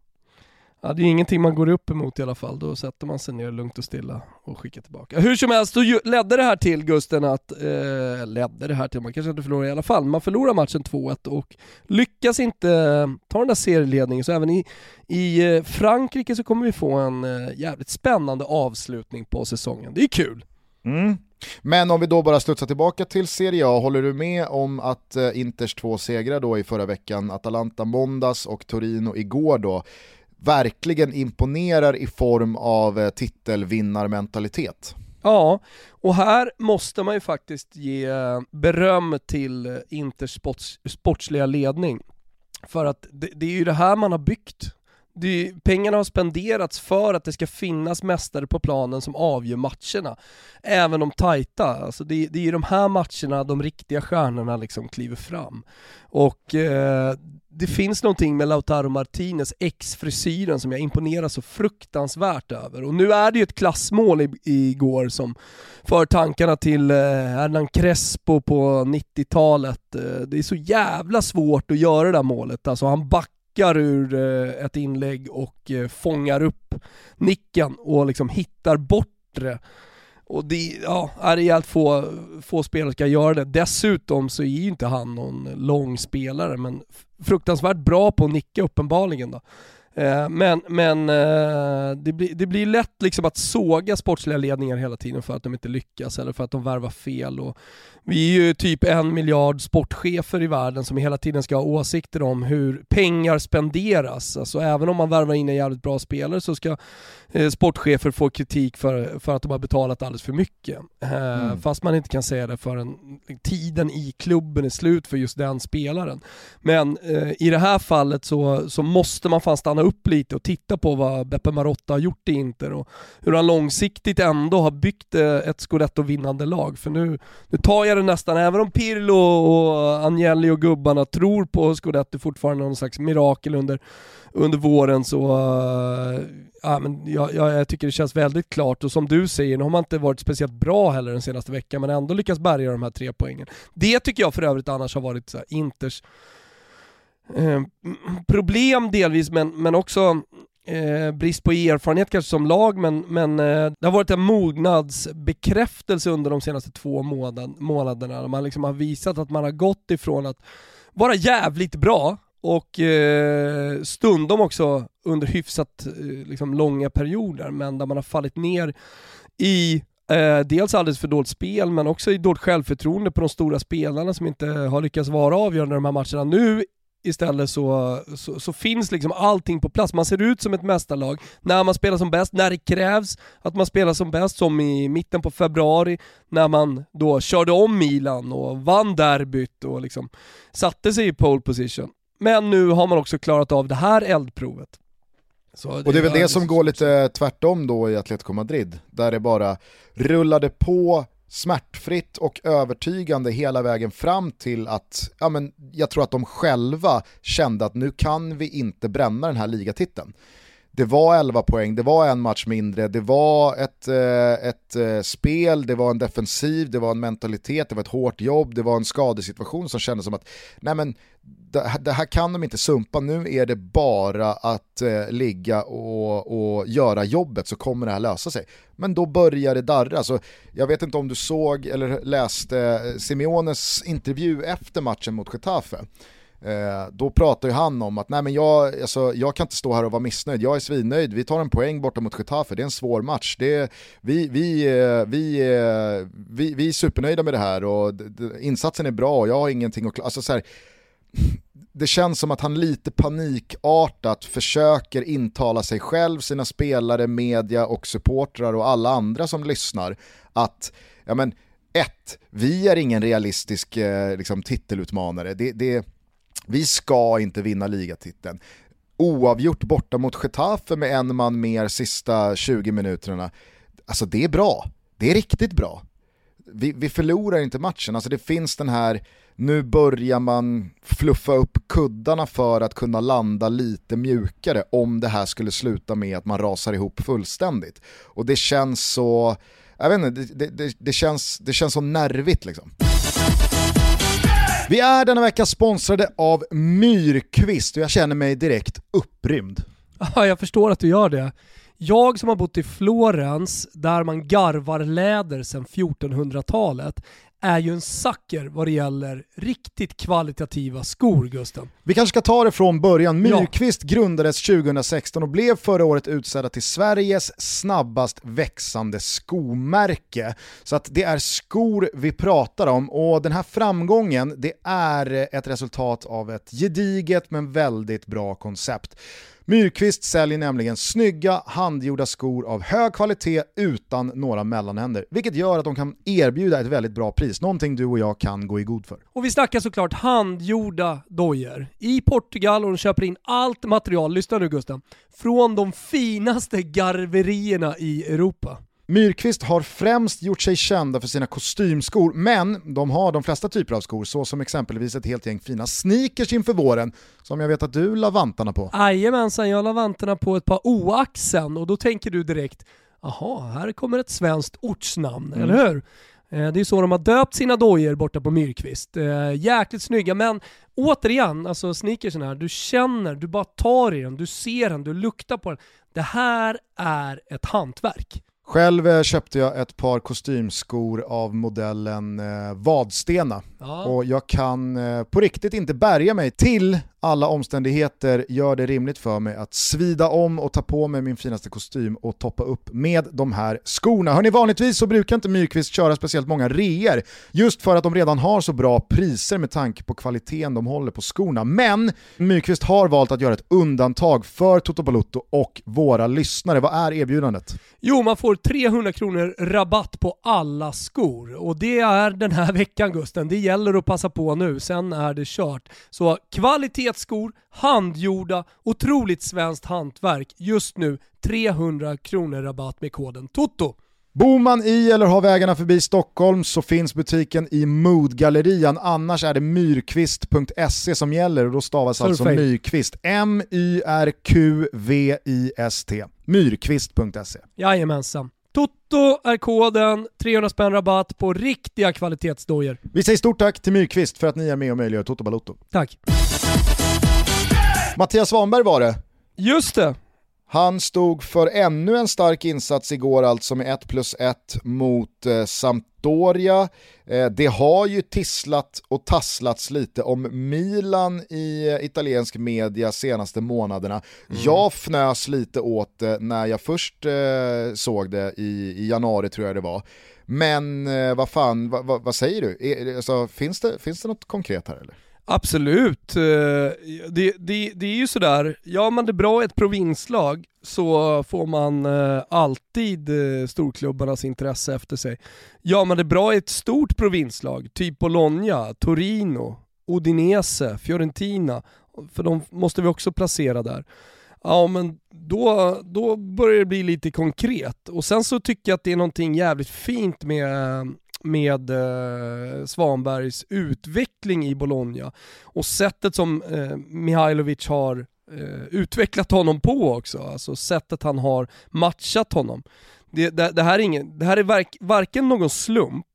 [SPEAKER 2] Ja, det är ingenting man går upp emot i alla fall, då sätter man sig ner lugnt och stilla och skickar tillbaka. Hur som helst, då ledde det här till Gusten att, eh, ledde det här till, man kanske inte förlorar i alla fall, man förlorar matchen 2-1 och lyckas inte eh, ta den där serieledningen, så även i, i eh, Frankrike så kommer vi få en eh, jävligt spännande avslutning på säsongen. Det är kul!
[SPEAKER 1] Mm. Men om vi då bara studsar tillbaka till Serie A, håller du med om att eh, Inters två segrar då i förra veckan, Atalanta måndags och Torino igår då, verkligen imponerar i form av eh, titelvinnarmentalitet?
[SPEAKER 2] Ja, och här måste man ju faktiskt ge eh, beröm till eh, Inters sports, sportsliga ledning. För att det, det är ju det här man har byggt. Det är, pengarna har spenderats för att det ska finnas mästare på planen som avgör matcherna. Även de tajta. Alltså det, det är ju de här matcherna de riktiga stjärnorna liksom kliver fram. Och eh, det finns någonting med Lautaro Martinez ex-frisyren som jag imponerar så fruktansvärt över. Och nu är det ju ett klassmål i, igår som för tankarna till eh, Hernan Crespo på 90-talet. Eh, det är så jävla svårt att göra det där målet. Alltså han backar ur eh, ett inlägg och eh, fångar upp nicken och liksom hittar bort det. Och det, ja, är rejält få, få spelare ska göra det. Dessutom så är ju inte han någon lång spelare, men fruktansvärt bra på att nicka uppenbarligen då. Eh, Men, men eh, det, blir, det blir lätt liksom att såga sportsliga ledningar hela tiden för att de inte lyckas eller för att de värvar fel. Och vi är ju typ en miljard sportchefer i världen som hela tiden ska ha åsikter om hur pengar spenderas. Alltså även om man värvar in en jävligt bra spelare så ska eh, sportchefer få kritik för, för att de har betalat alldeles för mycket.
[SPEAKER 1] Mm.
[SPEAKER 2] Fast man inte kan säga det förrän tiden i klubben är slut för just den spelaren. Men i det här fallet så, så måste man fan stanna upp lite och titta på vad Beppe Marotta har gjort i Inter och hur han långsiktigt ändå har byggt eh, ett scudetto-vinnande lag. För nu, nu tar jag det nästan, även om Pirlo och Agnelli och gubbarna tror på scudetto fortfarande någon slags mirakel under, under våren så uh, ja, men jag, jag, jag, tycker det känns väldigt klart och som du säger, nu har man inte varit speciellt bra heller den senaste veckan men ändå lyckats bärga de här tre poängen. Det tycker jag för övrigt annars har varit så här, Inters eh, problem delvis men, men också eh, brist på erfarenhet kanske som lag men, men eh, det har varit en mognadsbekräftelse under de senaste två månad, månaderna. Man liksom har visat att man har gått ifrån att vara jävligt bra och eh, stundom också under hyfsat eh, liksom, långa perioder, men där man har fallit ner i eh, dels alldeles för dåligt spel, men också i dåligt självförtroende på de stora spelarna som inte har lyckats vara avgörande i de här matcherna. Nu istället så, så, så, finns liksom allting på plats. Man ser ut som ett mästarlag när man spelar som bäst, när det krävs att man spelar som bäst, som i mitten på februari när man då körde om Milan och vann derbyt och liksom satte sig i pole position. Men nu har man också klarat av det här eldprovet.
[SPEAKER 1] Det och det är väl det som går lite tvärtom då i Atletico Madrid, där det bara rullade på smärtfritt och övertygande hela vägen fram till att, ja men jag tror att de själva kände att nu kan vi inte bränna den här ligatiteln det var 11 poäng, det var en match mindre, det var ett, eh, ett eh, spel, det var en defensiv, det var en mentalitet, det var ett hårt jobb, det var en skadesituation som kändes som att nej men, det här kan de inte sumpa, nu är det bara att eh, ligga och, och göra jobbet så kommer det här lösa sig. Men då börjar det darra, så jag vet inte om du såg eller läste eh, Simeones intervju efter matchen mot Getafe. Eh, då pratar ju han om att nej men jag, alltså, jag kan inte stå här och vara missnöjd, jag är svinnöjd, vi tar en poäng borta mot Getafe, det är en svår match. Det, vi, vi, eh, vi, eh, vi, vi är supernöjda med det här och insatsen är bra och jag har ingenting att alltså, så här, det känns som att han lite panikartat försöker intala sig själv, sina spelare, media och supportrar och alla andra som lyssnar att, ja men, ett, vi är ingen realistisk eh, liksom, titelutmanare. Det, det, vi ska inte vinna ligatiteln. Oavgjort borta mot Getafe med en man mer sista 20 minuterna. Alltså det är bra, det är riktigt bra. Vi, vi förlorar inte matchen, alltså det finns den här, nu börjar man fluffa upp kuddarna för att kunna landa lite mjukare om det här skulle sluta med att man rasar ihop fullständigt. Och det känns så, jag vet inte, det, det, det känns, det känns så nervigt liksom. Vi är denna vecka sponsrade av Myrkvist och jag känner mig direkt upprymd.
[SPEAKER 2] Ja, jag förstår att du gör det. Jag som har bott i Florens, där man garvar läder sedan 1400-talet, är ju en sucker vad det gäller riktigt kvalitativa skor, Gusten.
[SPEAKER 1] Vi kanske ska ta det från början. Myrkvist ja. grundades 2016 och blev förra året utsedda till Sveriges snabbast växande skomärke. Så att det är skor vi pratar om och den här framgången det är ett resultat av ett gediget men väldigt bra koncept. Myrkvist säljer nämligen snygga handgjorda skor av hög kvalitet utan några mellanhänder, vilket gör att de kan erbjuda ett väldigt bra pris, någonting du och jag kan gå i god för.
[SPEAKER 2] Och vi snackar såklart handgjorda dojor i Portugal och de köper in allt material, lyssna nu Gusten, från de finaste garverierna i Europa.
[SPEAKER 1] Myrkvist har främst gjort sig kända för sina kostymskor, men de har de flesta typer av skor, så som exempelvis ett helt gäng fina sneakers inför våren, som jag vet att du la vantarna på.
[SPEAKER 2] Jajamensan, jag la vantarna på ett par oaxen och då tänker du direkt, aha, här kommer ett svenskt ortsnamn, mm. eller hur? Eh, det är så de har döpt sina dojor borta på Myrkvist. Eh, jäkligt snygga, men återigen, alltså sneakersen här, du känner, du bara tar i den, du ser den, du luktar på den. Det här är ett hantverk.
[SPEAKER 1] Själv eh, köpte jag ett par kostymskor av modellen eh, Vadstena ja. och jag kan eh, på riktigt inte bärga mig till alla omständigheter gör det rimligt för mig att svida om och ta på mig min finaste kostym och toppa upp med de här skorna. Hörni, vanligtvis så brukar inte Myrkvist köra speciellt många reor just för att de redan har så bra priser med tanke på kvaliteten de håller på skorna. Men Myrkvist har valt att göra ett undantag för Toto Balutto och våra lyssnare. Vad är erbjudandet?
[SPEAKER 2] Jo, man får 300 kronor rabatt på alla skor och det är den här veckan Gusten. Det gäller att passa på nu, sen är det kört. Så kvalitet kvalitetsskor, handgjorda, otroligt svenskt hantverk. Just nu 300 kronor rabatt med koden TOTO.
[SPEAKER 1] Bor man i eller har vägarna förbi Stockholm så finns butiken i Moodgallerian, annars är det myrkvist.se som gäller och då stavas
[SPEAKER 2] det
[SPEAKER 1] alltså. Myrkvist. M-Y-R-Q-V-I-S-T. Myrkvist.se.
[SPEAKER 2] Jajamensan. Toto är koden, 300 spänn rabatt på riktiga kvalitetsdojor.
[SPEAKER 1] Vi säger stort tack till Myrkvist för att ni är med och möjliggör Toto Balotto.
[SPEAKER 2] Tack.
[SPEAKER 1] Mattias Svanberg var det.
[SPEAKER 2] Just det.
[SPEAKER 1] Han stod för ännu en stark insats igår alltså med 1 plus 1 mot eh, Sampdoria. Eh, det har ju tisslat och tasslats lite om Milan i eh, italiensk media senaste månaderna. Jag fnös lite åt det när jag först eh, såg det i, i januari tror jag det var. Men eh, vad fan, vad, vad, vad säger du? Är, alltså, finns, det, finns det något konkret här eller?
[SPEAKER 2] Absolut. Eh, det, det, det är ju sådär, gör man det bra i ett provinslag så får man eh, alltid eh, storklubbarnas intresse efter sig. Gör man det bra i ett stort provinslag, typ Bologna, Torino, Udinese, Fiorentina, för de måste vi också placera där. Ja men då, då börjar det bli lite konkret. Och sen så tycker jag att det är någonting jävligt fint med med eh, Svanbergs utveckling i Bologna och sättet som eh, Mihailovic har eh, utvecklat honom på också, alltså sättet han har matchat honom. Det, det, det här är, ingen, det här är vark, varken någon slump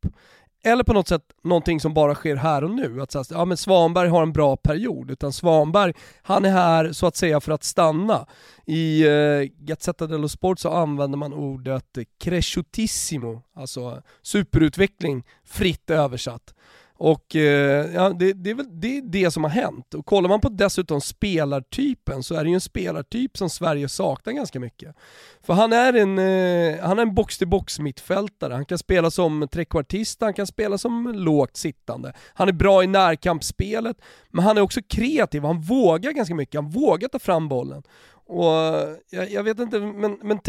[SPEAKER 2] eller på något sätt någonting som bara sker här och nu. Att säga, ja men Svanberg har en bra period, utan Svanberg, han är här så att säga för att stanna. I eh, Gazzetta dello Sport så använder man ordet cresciutissimo, alltså superutveckling, fritt översatt. Och eh, ja, det, det är väl det, är det som har hänt. Och kollar man på dessutom spelartypen så är det ju en spelartyp som Sverige saknar ganska mycket. För han är en, eh, han är en box-till-box mittfältare. Han kan spela som trekvartist, han kan spela som lågt sittande. Han är bra i närkampsspelet, men han är också kreativ. Han vågar ganska mycket, han vågar ta fram bollen. Och eh, jag, jag vet inte, men, men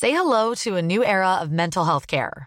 [SPEAKER 7] Say hello to a new era of mental health care.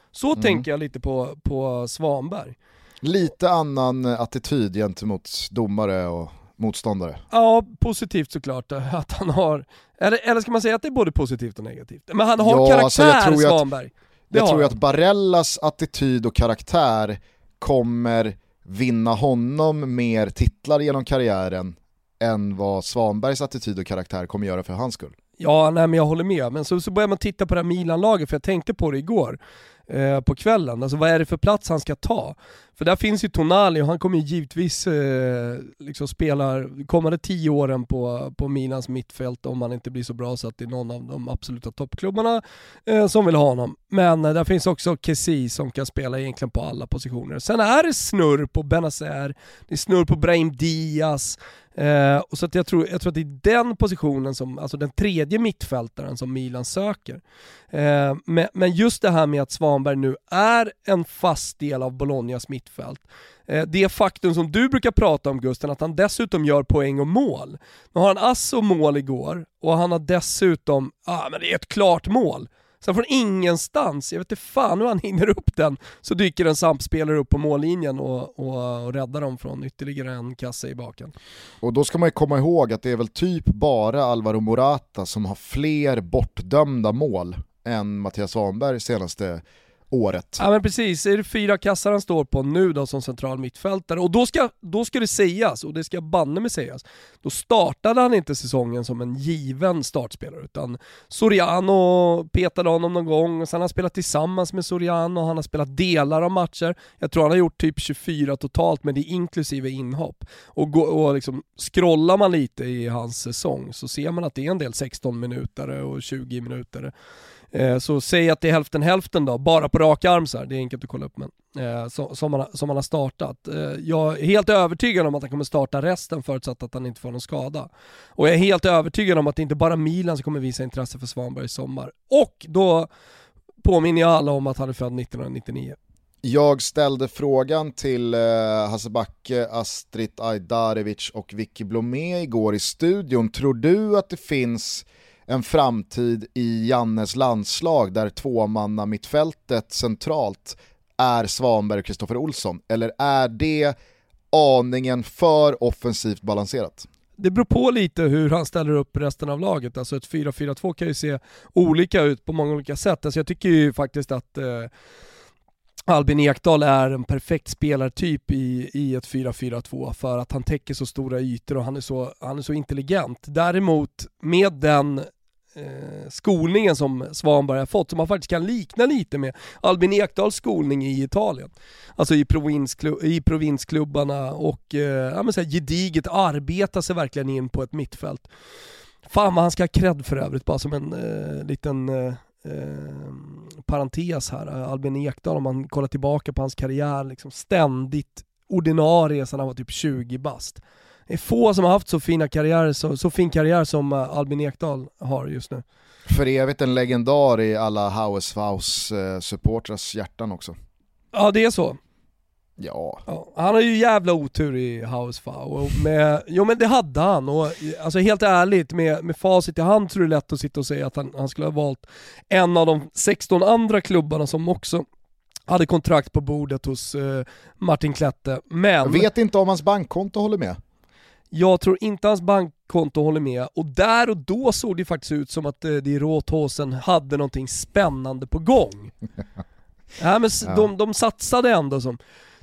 [SPEAKER 2] Så
[SPEAKER 1] Mm.
[SPEAKER 2] tänker jag lite på, på Svanberg.
[SPEAKER 1] Lite annan eh, attityd gentemot domare och motståndare.
[SPEAKER 2] Ja, positivt såklart eh, att han har, eller, eller ska man säga att det är både positivt och negativt? Men han har
[SPEAKER 1] Ja,
[SPEAKER 2] karaktär,
[SPEAKER 1] alltså jag tror att-
[SPEAKER 2] Svanberg. Det
[SPEAKER 1] Jag tror att Barellas attityd och karaktär kommer vinna honom mer titlar genom karriären än vad Svanbergs attityd och karaktär kommer göra för hans skull.
[SPEAKER 2] Ja, nej men jag håller med. Men så, så börjar man titta på det här Milan-laget, för jag tänkte på det igår eh, på kvällen. Alltså vad är det för plats han ska ta? För där finns ju Tonali och han kommer ju givetvis eh, liksom spela kommande tio åren på, på Milans mittfält om han inte blir så bra så att det är någon av de absoluta toppklubbarna eh, som vill ha honom. Men eh, där finns också Kessi som kan spela egentligen på alla positioner. Sen är det snurr på Benazer, det är snurr på Brahim Diaz, Eh, och så att jag, tror, jag tror att det är den positionen, som, alltså den tredje mittfältaren som Milan söker. Eh, men, men, just det här med att Svanberg nu är en fast del av Bolognas mittfält. Eh, det faktum som du brukar prata om Gusten, att han dessutom gör poäng och mål. Nu har han ass och mål igår och han har dessutom, ja ah, men det är ett klart mål. Sen från ingenstans, jag vet inte fan hur han hinner upp den, så dyker en Samp-spelare upp på mållinjen och, och, och räddar dem från ytterligare en kasse i baken.
[SPEAKER 1] Och då ska man ju komma ihåg att det är väl typ bara Alvaro Morata som har fler bortdömda mål än Mattias Svanberg senaste året.
[SPEAKER 2] Ja men precis, är det fyra kassar han står på nu då som central mittfältare? Och då ska, då ska det sägas, och det ska banne mig sägas, då startade han inte säsongen som en given startspelare utan Soriano petade honom någon gång, och sen har han spelat tillsammans med Soriano, han har spelat delar av matcher, jag tror han har gjort typ 24 totalt men det är inklusive inhopp. Och, gå, och liksom, scrollar man lite i hans säsong så ser man att det är en del 16 minuter och 20 minuter Eh, så säg att det är hälften hälften då, bara på rak arm så här, det är enkelt att kolla upp men eh, som, han som han har startat. Eh, jag är helt övertygad om att han kommer starta resten förutsatt att han inte får någon skada. Och jag är helt övertygad om att det inte bara Milan som kommer visa intresse för Svanberg i sommar. Och då påminner jag alla om att han är född 1999.
[SPEAKER 1] Jag ställde frågan till eh, Hasse Backe, Astrid Ajdarevic och Vicky Blomé igår i studion. Tror du att det finns en framtid i Jannes landslag där tvåmanna mittfältet centralt är Svanberg och Kristoffer Olsson? Eller är det aningen för offensivt balanserat?
[SPEAKER 2] det beror på lite hur han ställer upp resten av laget. Alltså ett 4-4-2 kan ju se olika ut på många olika sätt. Alltså jag tycker ju faktiskt att eh, Albin Ekdal är en perfekt spelartyp i, i ett 4-4-2 för att han täcker så stora ytor och han är så, han är så intelligent. Däremot med den eh, skolningen som Svanberg har fått, som man faktiskt kan likna lite med Albin Ekdals skolning i Italien. Alltså i, provinsklu i provinsklubbarna och eh, ja, men så här, gediget arbeta sig verkligen in på ett mittfält. Fan vad han ska ha cred för övrigt, bara som en eh, liten eh, eh, parentes här. Albin Ekdal, om man kollar tillbaka på hans karriär, liksom ständigt ordinarie sedan han var typ 20 bast. Det är få som har haft så, fina karriärer, så, så fin karriär som uh, Albin Ekdal har just nu.
[SPEAKER 1] För evigt en legendar i alla Hauesfaus-supportrars hjärtan också.
[SPEAKER 2] Ja det är så.
[SPEAKER 1] Ja.
[SPEAKER 2] ja. Han har ju jävla otur i Hausfau. Jo men det hade han, och alltså helt ärligt med, med facit i hand så är det lätt att sitta och säga att han, han skulle ha valt en av de 16 andra klubbarna som också hade kontrakt på bordet hos uh, Martin Klette. Men... Jag
[SPEAKER 1] vet inte om hans bankkonto håller med.
[SPEAKER 2] Jag tror inte hans bankkonto håller med och där och då såg det faktiskt ut som att eh, de Rothausen hade någonting spännande på gång. ja, men ja. de, de satsade ändå som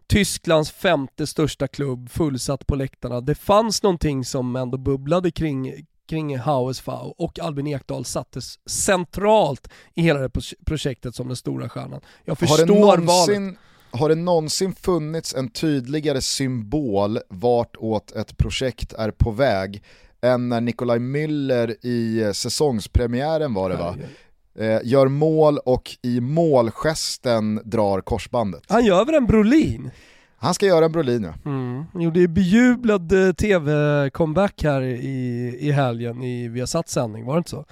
[SPEAKER 2] Tysklands femte största klubb, fullsatt på läktarna. Det fanns någonting som ändå bubblade kring, kring HSV och Albin Ekdal sattes centralt i hela det projektet som den stora stjärnan. Jag förstår
[SPEAKER 1] Har det någonsin, valet har det någonsin funnits en tydligare symbol vartåt ett projekt är på väg än när Nikolaj Müller i säsongspremiären var det va? Eh, gör mål och i målgesten drar korsbandet.
[SPEAKER 2] Han gör väl en Brolin?
[SPEAKER 1] Han ska göra en Brolin ja.
[SPEAKER 2] Mm. Gjorde ju bejublad eh, tv-comeback här i, i helgen i Viasat sändning, var det inte så?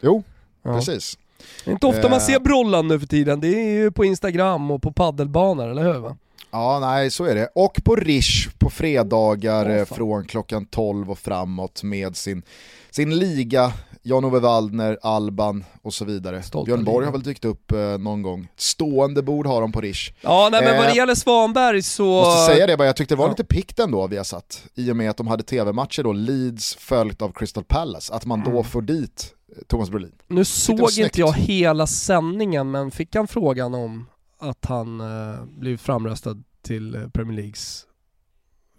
[SPEAKER 1] Jo, ja. precis.
[SPEAKER 2] Det är inte ofta man eh. ser Brollan nu för tiden, det är ju på Instagram och på paddelbanor, eller hur? Va?
[SPEAKER 1] Ja, nej så är det. Och på Rish på fredagar oh, från klockan 12 och framåt med sin, sin liga, Jan-Ove Waldner, Alban och så vidare. Stolta Björn Borg har väl dykt upp eh, någon gång. Stående bord har de på Rish.
[SPEAKER 2] Ja, nej men vad det gäller Svanberg så...
[SPEAKER 1] Måste säga det bara, jag tyckte det var ja. lite pikt ändå vi har satt i och med att de hade tv-matcher då, Leeds följt av Crystal Palace, att man då mm. får dit Thomas Brolin.
[SPEAKER 2] Nu såg inte jag hela sändningen, men fick han frågan om att han eh, blivit framröstad till eh, Premier Leagues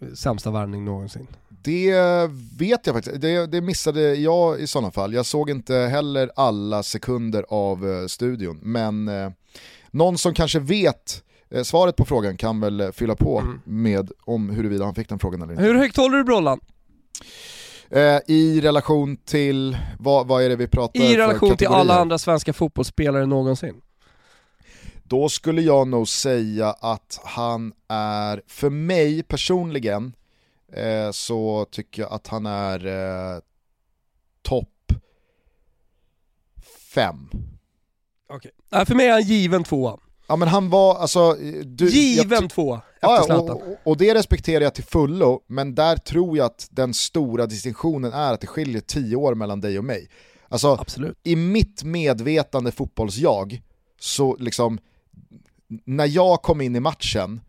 [SPEAKER 2] eh, sämsta värvning någonsin?
[SPEAKER 1] Det vet jag faktiskt, det, det, missade jag i sådana fall. Jag såg inte heller alla sekunder av uh, studion, men uh, Någon som kanske vet eh, svaret på frågan kan väl eh, fylla på
[SPEAKER 2] Mm.
[SPEAKER 1] med om huruvida han fick den frågan eller inte.
[SPEAKER 2] Hur högt håller du Brollan?
[SPEAKER 1] Eh, I relation till, vad, vad är det vi pratar
[SPEAKER 2] I
[SPEAKER 1] för
[SPEAKER 2] relation till alla andra svenska fotbollsspelare någonsin.
[SPEAKER 1] Då skulle jag nog säga att han är, för mig personligen, eh, så tycker jag att han är eh, topp fem.
[SPEAKER 2] Okay. Nej, för mig är han given tvåa.
[SPEAKER 1] Ja men han var, alltså... Du,
[SPEAKER 2] given tvåa efter
[SPEAKER 1] Ja, och, och det respekterar jag till fullo, men där tror jag att den stora distinktionen är att det skiljer tio år mellan dig och mig. Alltså,
[SPEAKER 2] Absolut.
[SPEAKER 1] i mitt medvetande fotbollsjag, så liksom, när jag kom in i matchen,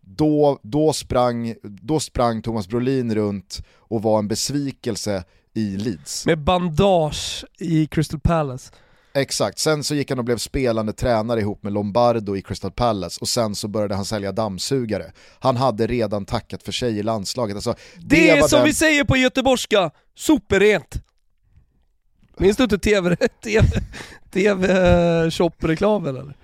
[SPEAKER 1] då, då, sprang, då sprang Thomas Brolin runt och var en besvikelse i Leeds.
[SPEAKER 2] Med bandage i Crystal Palace.
[SPEAKER 1] Exakt, sen så gick han och blev spelande tränare ihop med Lombardo i Crystal Palace och sen så började han sälja dammsugare. Han hade redan tackat för sig i landslaget. Alltså, det,
[SPEAKER 2] Det, är som
[SPEAKER 1] den...
[SPEAKER 2] vi säger på göteborgska, superrent. Minns du inte TV, TV, TV eller?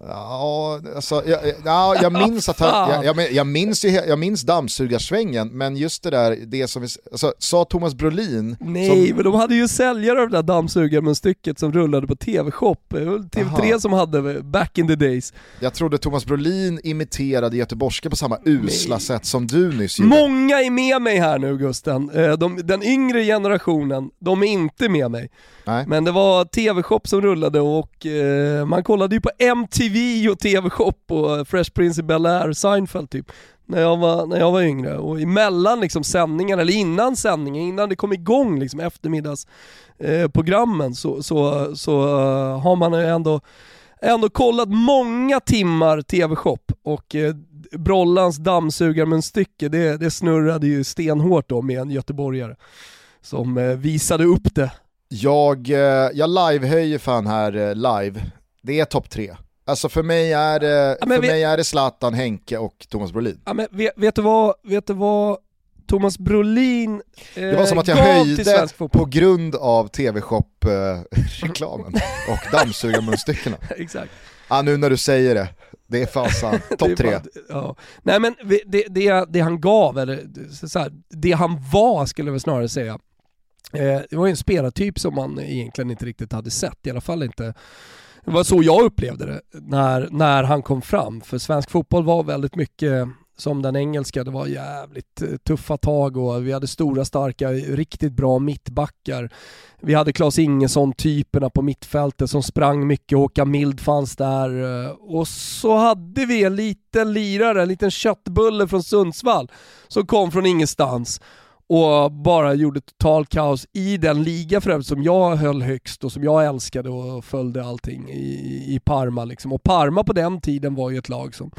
[SPEAKER 1] Ja, alltså, jag, ja, jag minns att han, jag, jag, jag, minns ju, jag minns dammsugarsvängen, men just det där, det som vi, alltså, sa Thomas Brolin,
[SPEAKER 2] Nej,
[SPEAKER 1] som,
[SPEAKER 2] men de hade ju säljare av det där dammsugarmunstycket som rullade på TV-shop. Det var TV3
[SPEAKER 1] Aha.
[SPEAKER 2] som hade back in the days.
[SPEAKER 1] jag trodde Thomas Brolin imiterade göteborgska på samma usla sätt som du nyss gjorde.
[SPEAKER 2] Många är med mig här nu Gusten. Eh, De, den yngre generationen, de är inte med mig.
[SPEAKER 1] Nej.
[SPEAKER 2] Men det var TV-shop som rullade och eh, man kollade ju på MTV och TV-shop och eh, Fresh Prince i Bel-Air, Seinfeld typ. När jag, var, när jag var yngre och emellan liksom sändningarna, eller innan sändningen, innan det kom igång liksom eftermiddagsprogrammen eh, så, så, så uh, har man ju ändå, ändå kollat många timmar TV-shop och eh, Brollans dammsugarmunstycke, det, det snurrade ju stenhårt då med en göteborgare som eh, visade upp det
[SPEAKER 1] jag, eh, jag livehöjer fan här eh, live, det är topp tre. Alltså för mig är det,
[SPEAKER 2] Ja, men
[SPEAKER 1] för
[SPEAKER 2] vi-
[SPEAKER 1] mig är det Zlatan, Henke och Thomas Brolin.
[SPEAKER 2] Ja, men vet, vet, du vad, vet du vad Thomas Brolin eh,
[SPEAKER 1] Det var som att jag höjde på grund av TV-shop-reklamen och dammsugarmunstyckena.
[SPEAKER 2] Exakt.
[SPEAKER 1] Ja, nu när du säger det, det är fan sant. Topp tre.
[SPEAKER 2] Ja. Nej men det, det, det han gav, eller så här, det han var skulle jag väl snarare säga, eh, Eh, det var ju en spelartyp som man egentligen inte riktigt hade sett, i alla fall inte. Det var så jag upplevde det när, när han kom fram, för svensk fotboll var väldigt mycket som den engelska, det var jävligt eh, tuffa tag och vi hade stora, starka, riktigt bra mittbackar. Vi hade Claes Ingesson-typerna på mittfältet som sprang mycket, Håkan Mild fanns där eh, och så hade vi en liten lirare, en liten köttbulle från Sundsvall som kom från ingenstans och bara gjorde total kaos i den liga för övrigt som jag höll högst och som jag älskade och följde allting i, i Parma. Liksom. Och Parma på den tiden var ju ett lag som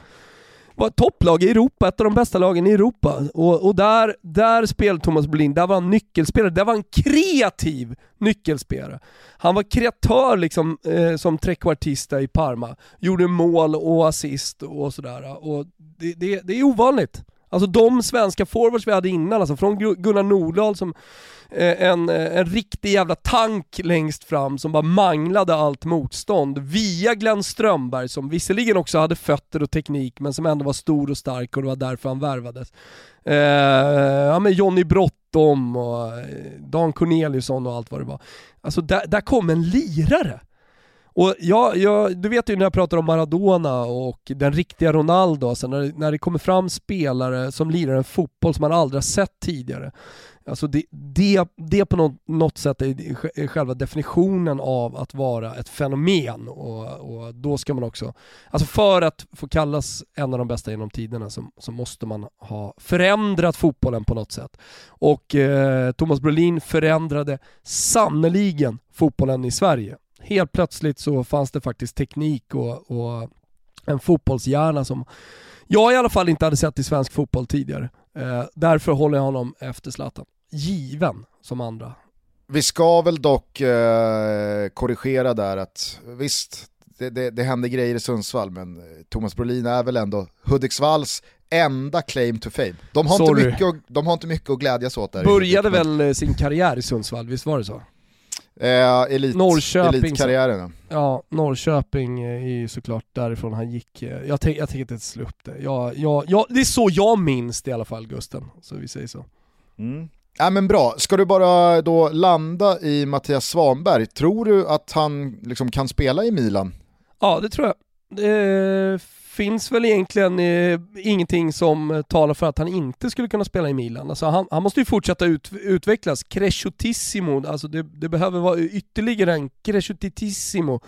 [SPEAKER 2] var ett topplag i Europa, ett av de bästa lagen i Europa. Och, och där, där spelade Thomas Brolin, där var han nyckelspelare, där var han kreativ nyckelspelare. Han var kreatör liksom, eh, som trekvartista i Parma, gjorde mål och assist och sådär. Och det, det, det är ovanligt. Alltså de svenska forwards vi hade innan, alltså från Gunnar Nordahl som eh, en, eh, en riktig jävla tank längst fram som bara manglade allt motstånd, via Glenn Strömberg som visserligen också hade fötter och teknik men som ändå var stor och stark och det var därför han värvades. Eh, ja men Jonny Brottom och eh, Dan Corneliusson och allt vad det var. Alltså där, där kom en lirare. Och jag, jag, du vet ju när jag pratar om Maradona och den riktiga Ronaldo, alltså när, när det kommer fram spelare som lirar en fotboll som man aldrig har sett tidigare. Alltså det, det, det på något, något sätt är, är själva definitionen av att vara ett fenomen och, och då ska man också, alltså för att få kallas en av de bästa genom tiderna så, så måste man ha förändrat fotbollen på något sätt. Och eh, Thomas Brolin förändrade sannoliken fotbollen i Sverige helt plötsligt så fanns det faktiskt teknik och, och en fotbollshjärna som jag i alla fall inte hade sett i svensk fotboll tidigare. Eh, därför håller jag honom efter Zlatan. Given som andra.
[SPEAKER 1] Vi ska väl dock eh, korrigera där att visst, det, det, det händer grejer i Sundsvall men eh, Thomas Brolin är väl ändå Hudiksvalls enda claim to fame. De har, inte mycket, att- de har inte mycket att glädjas åt där.
[SPEAKER 2] Började väl eh, sin karriär i Sundsvall, visst var det så?
[SPEAKER 1] Eh, elit,
[SPEAKER 2] Norrköping,
[SPEAKER 1] elitkarriären. ja.
[SPEAKER 2] Norrköping är ju såklart därifrån han gick. Jag, tänk, jag tänker inte slå upp det. Jag, jag, jag, det är så jag minns det i alla fall Gusten, så vi säger så.
[SPEAKER 1] Mm. Ja, men bra, ska du bara då landa i Mattias Svanberg, tror du att han liksom kan spela i Milan?
[SPEAKER 2] Ja, det tror jag. Det finns väl egentligen eh, ingenting som eh, talar för att han inte skulle kunna spela i Milan. Alltså han, han måste ju fortsätta ut, utvecklas. Cresciutissimo, alltså det, det, behöver vara ytterligare en cresciutissimo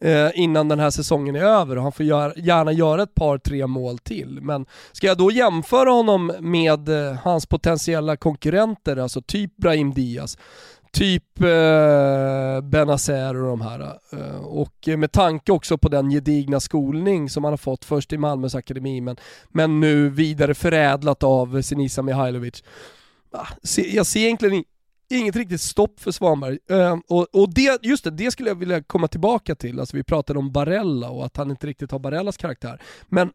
[SPEAKER 2] eh, innan den här säsongen är över och han får gör, gärna göra ett par, tre mål till. Men ska jag då jämföra honom med eh, hans potentiella konkurrenter, alltså typ Brahim Diaz, Typ eh, Benazer och de här. Eh, och med tanke också på den gedigna skolning som han har fått först i Malmös akademi men, men nu vidare förädlat av Senisa Mihailovic. Ah, jag ser egentligen inget riktigt stopp för Svanberg. Uh, och, och det, just det, det skulle jag vilja komma tillbaka till. Alltså vi pratade om Barella och att han inte riktigt har Barellas karaktär. Men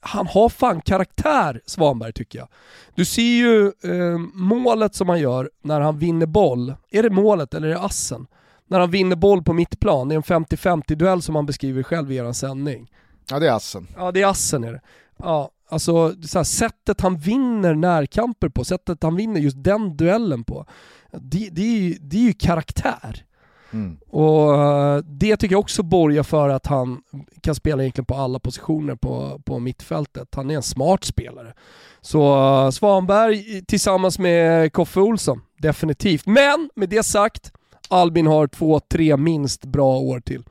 [SPEAKER 2] han har fan karaktär, Svanberg tycker jag. Du ser ju eh, målet som han gör när han vinner boll. Är det målet eller är det assen? När han vinner boll på mittplan, det är en 50-50 duell som han beskriver själv i er sändning.
[SPEAKER 1] Ja det är assen.
[SPEAKER 2] Ja det är assen är det. Ja, alltså så här, sättet han vinner närkamper på, sättet han vinner just den duellen på. Det, det, är, ju, det är ju karaktär. Mm. Och eh, det tycker jag också borgar för att han kan spela egentligen på alla positioner på, på mittfältet. Han är en smart spelare. Så uh, Svanberg tillsammans med Koffe Olsson, definitivt. Men med det sagt, Albin har två, tre minst bra år till.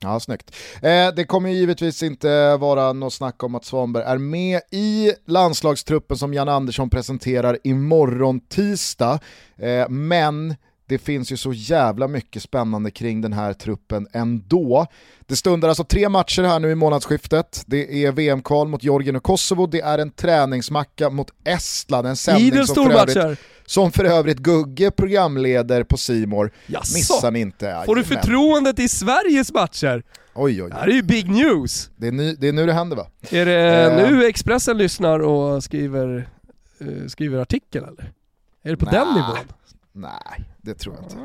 [SPEAKER 1] Ja, snyggt. Eh, det kommer givetvis inte vara något snack om att Svanberg är med i landslagstruppen som Jan Andersson presenterar imorgon tisdag. Eh, men det finns ju så jävla mycket spännande kring den här truppen ändå. Det stundar alltså tre matcher här nu i månadsskiftet. Det är VM-kval mot Georgien och Kosovo, det är en träningsmacka mot Estland, en sändning som för, övrigt, som för övrigt Gugge programleder på Simor. Missar ni inte.
[SPEAKER 2] Får du förtroendet i Sveriges matcher?
[SPEAKER 1] Oj, oj.
[SPEAKER 2] Det här är ju big news.
[SPEAKER 1] Det är, ny, det är nu det händer va?
[SPEAKER 2] Är det eh. nu Expressen lyssnar och skriver, uh, skriver artikel eller? Är det på nah. den nivån?
[SPEAKER 1] Nej, det tror jag inte.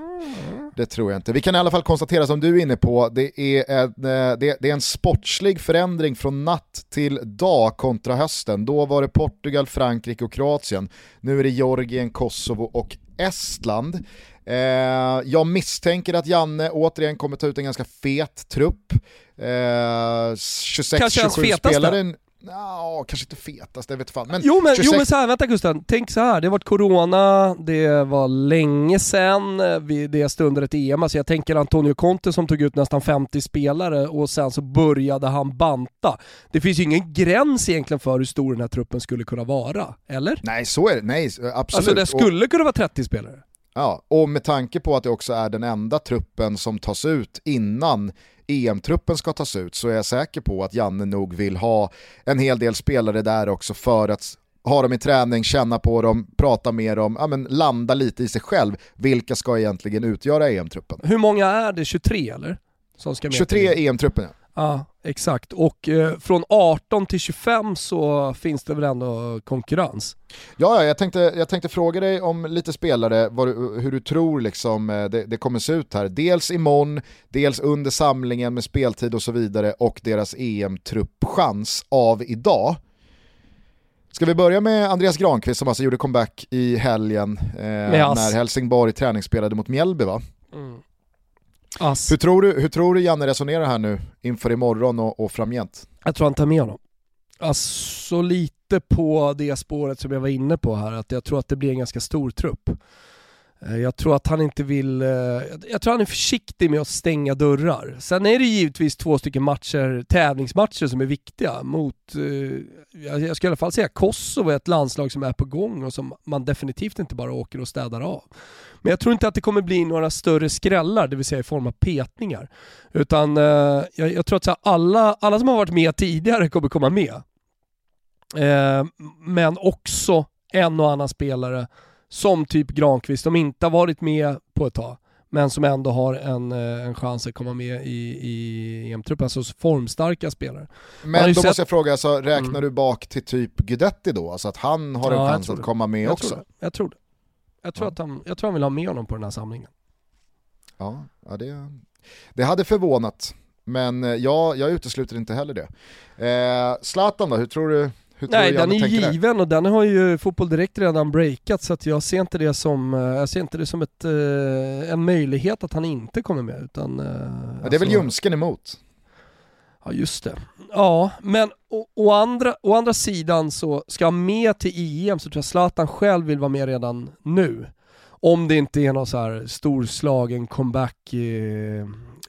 [SPEAKER 1] Det tror jag inte. Vi kan i alla fall konstatera som du är inne på, det är en, eh, det, är en sportslig förändring från natt till dag kontra hösten. Då var det Portugal, Frankrike och Kroatien. Nu är det Georgien, Kosovo och Estland. Eh, jag misstänker att Janne återigen kommer ta ut en ganska fet trupp. Eh, 26-27 spelare. Ja, kanske inte fetast, det vet fan. Men
[SPEAKER 2] jo men, 26... jo men så här, vänta Gusten, tänk så här. det har varit corona, det var länge sedan, det stundade ett EM, alltså jag tänker Antonio Conte som tog ut nästan 50 spelare och sen så började han banta. Det finns ju ingen gräns egentligen för hur stor den här truppen skulle kunna vara, eller?
[SPEAKER 1] Nej så är det, nej absolut.
[SPEAKER 2] Alltså det skulle och... kunna vara 30 spelare.
[SPEAKER 1] Ja, och med tanke på att det också är den enda truppen som tas ut innan EM-truppen ska tas ut så är jag säker på att Janne nog vill ha en hel del spelare där också för att ha dem i träning, känna på dem, prata med dem, ja, men landa lite i sig själv. Vilka ska egentligen utgöra EM-truppen?
[SPEAKER 2] Hur många är det? 23 eller? Som ska med
[SPEAKER 1] 23 EM-truppen ja.
[SPEAKER 2] Ja, exakt. Och eh, från 18 till 25 så finns det väl ändå konkurrens?
[SPEAKER 1] Ja, jag tänkte, jag tänkte fråga dig om lite spelare, du, hur du tror liksom, eh, det, det, kommer se ut här. Dels imorgon, dels under samlingen med speltid och så vidare och deras EM-truppchans av idag. Ska vi börja med Andreas Granqvist som alltså gjorde comeback i helgen eh, när Helsingborg träningsspelade mot Mjällby va? Mm.
[SPEAKER 2] Ass.
[SPEAKER 1] Hur tror, du, hur tror du Janne resonerar här nu inför imorgon och, och framgent?
[SPEAKER 2] Jag tror han tar med honom. Alltså lite på det spåret som jag var inne på här, att jag tror att det blir en ganska stor trupp. Eh, jag tror att han inte vill, eh, jag tror han är försiktig med att stänga dörrar. Sen är det givetvis två stycken matcher, tävlingsmatcher som är viktiga mot, eh, jag ska i alla fall säga Kosovo är ett landslag som är på gång och som man definitivt inte bara åker och städar av. Men jag tror inte att det kommer bli några större skrällar, det vill säga i form av petningar. Utan jag, jag tror att alla, alla som har varit med tidigare kommer komma med. Men också en och annan spelare som typ Granqvist, som inte har varit med på ett tag, men som ändå har en, eh, en chans att komma med i, i EM-truppen, alltså formstarka spelare.
[SPEAKER 1] Men då sett... måste jag fråga, alltså, räknar mm. du bak till typ Guidetti då? Alltså att han har en chans att komma med
[SPEAKER 2] jag
[SPEAKER 1] också?
[SPEAKER 2] Tror jag tror det. Jag tror, ja. att han, jag tror han vill ha med honom på den här samlingen.
[SPEAKER 1] Ja, ja det, det hade förvånat. Men eh, jag, jag utesluter inte heller det. Eh, Zlatan då, hur tror du? Hur
[SPEAKER 2] Nej, den är
[SPEAKER 1] där?
[SPEAKER 2] given och den har ju Fotboll Direkt redan breakat så att jag ser inte det som, eh, jag ser inte det som ett, eh, en möjlighet att han inte kommer med. Utan, eh,
[SPEAKER 1] Ja, det är väl
[SPEAKER 2] alltså-
[SPEAKER 1] ljumsken emot?
[SPEAKER 2] Ja just det. Ja, men å, å, andra, å andra sidan så ska han med till EM så tror jag Zlatan själv vill vara med redan nu. Om det inte är någon så här storslagen comeback i,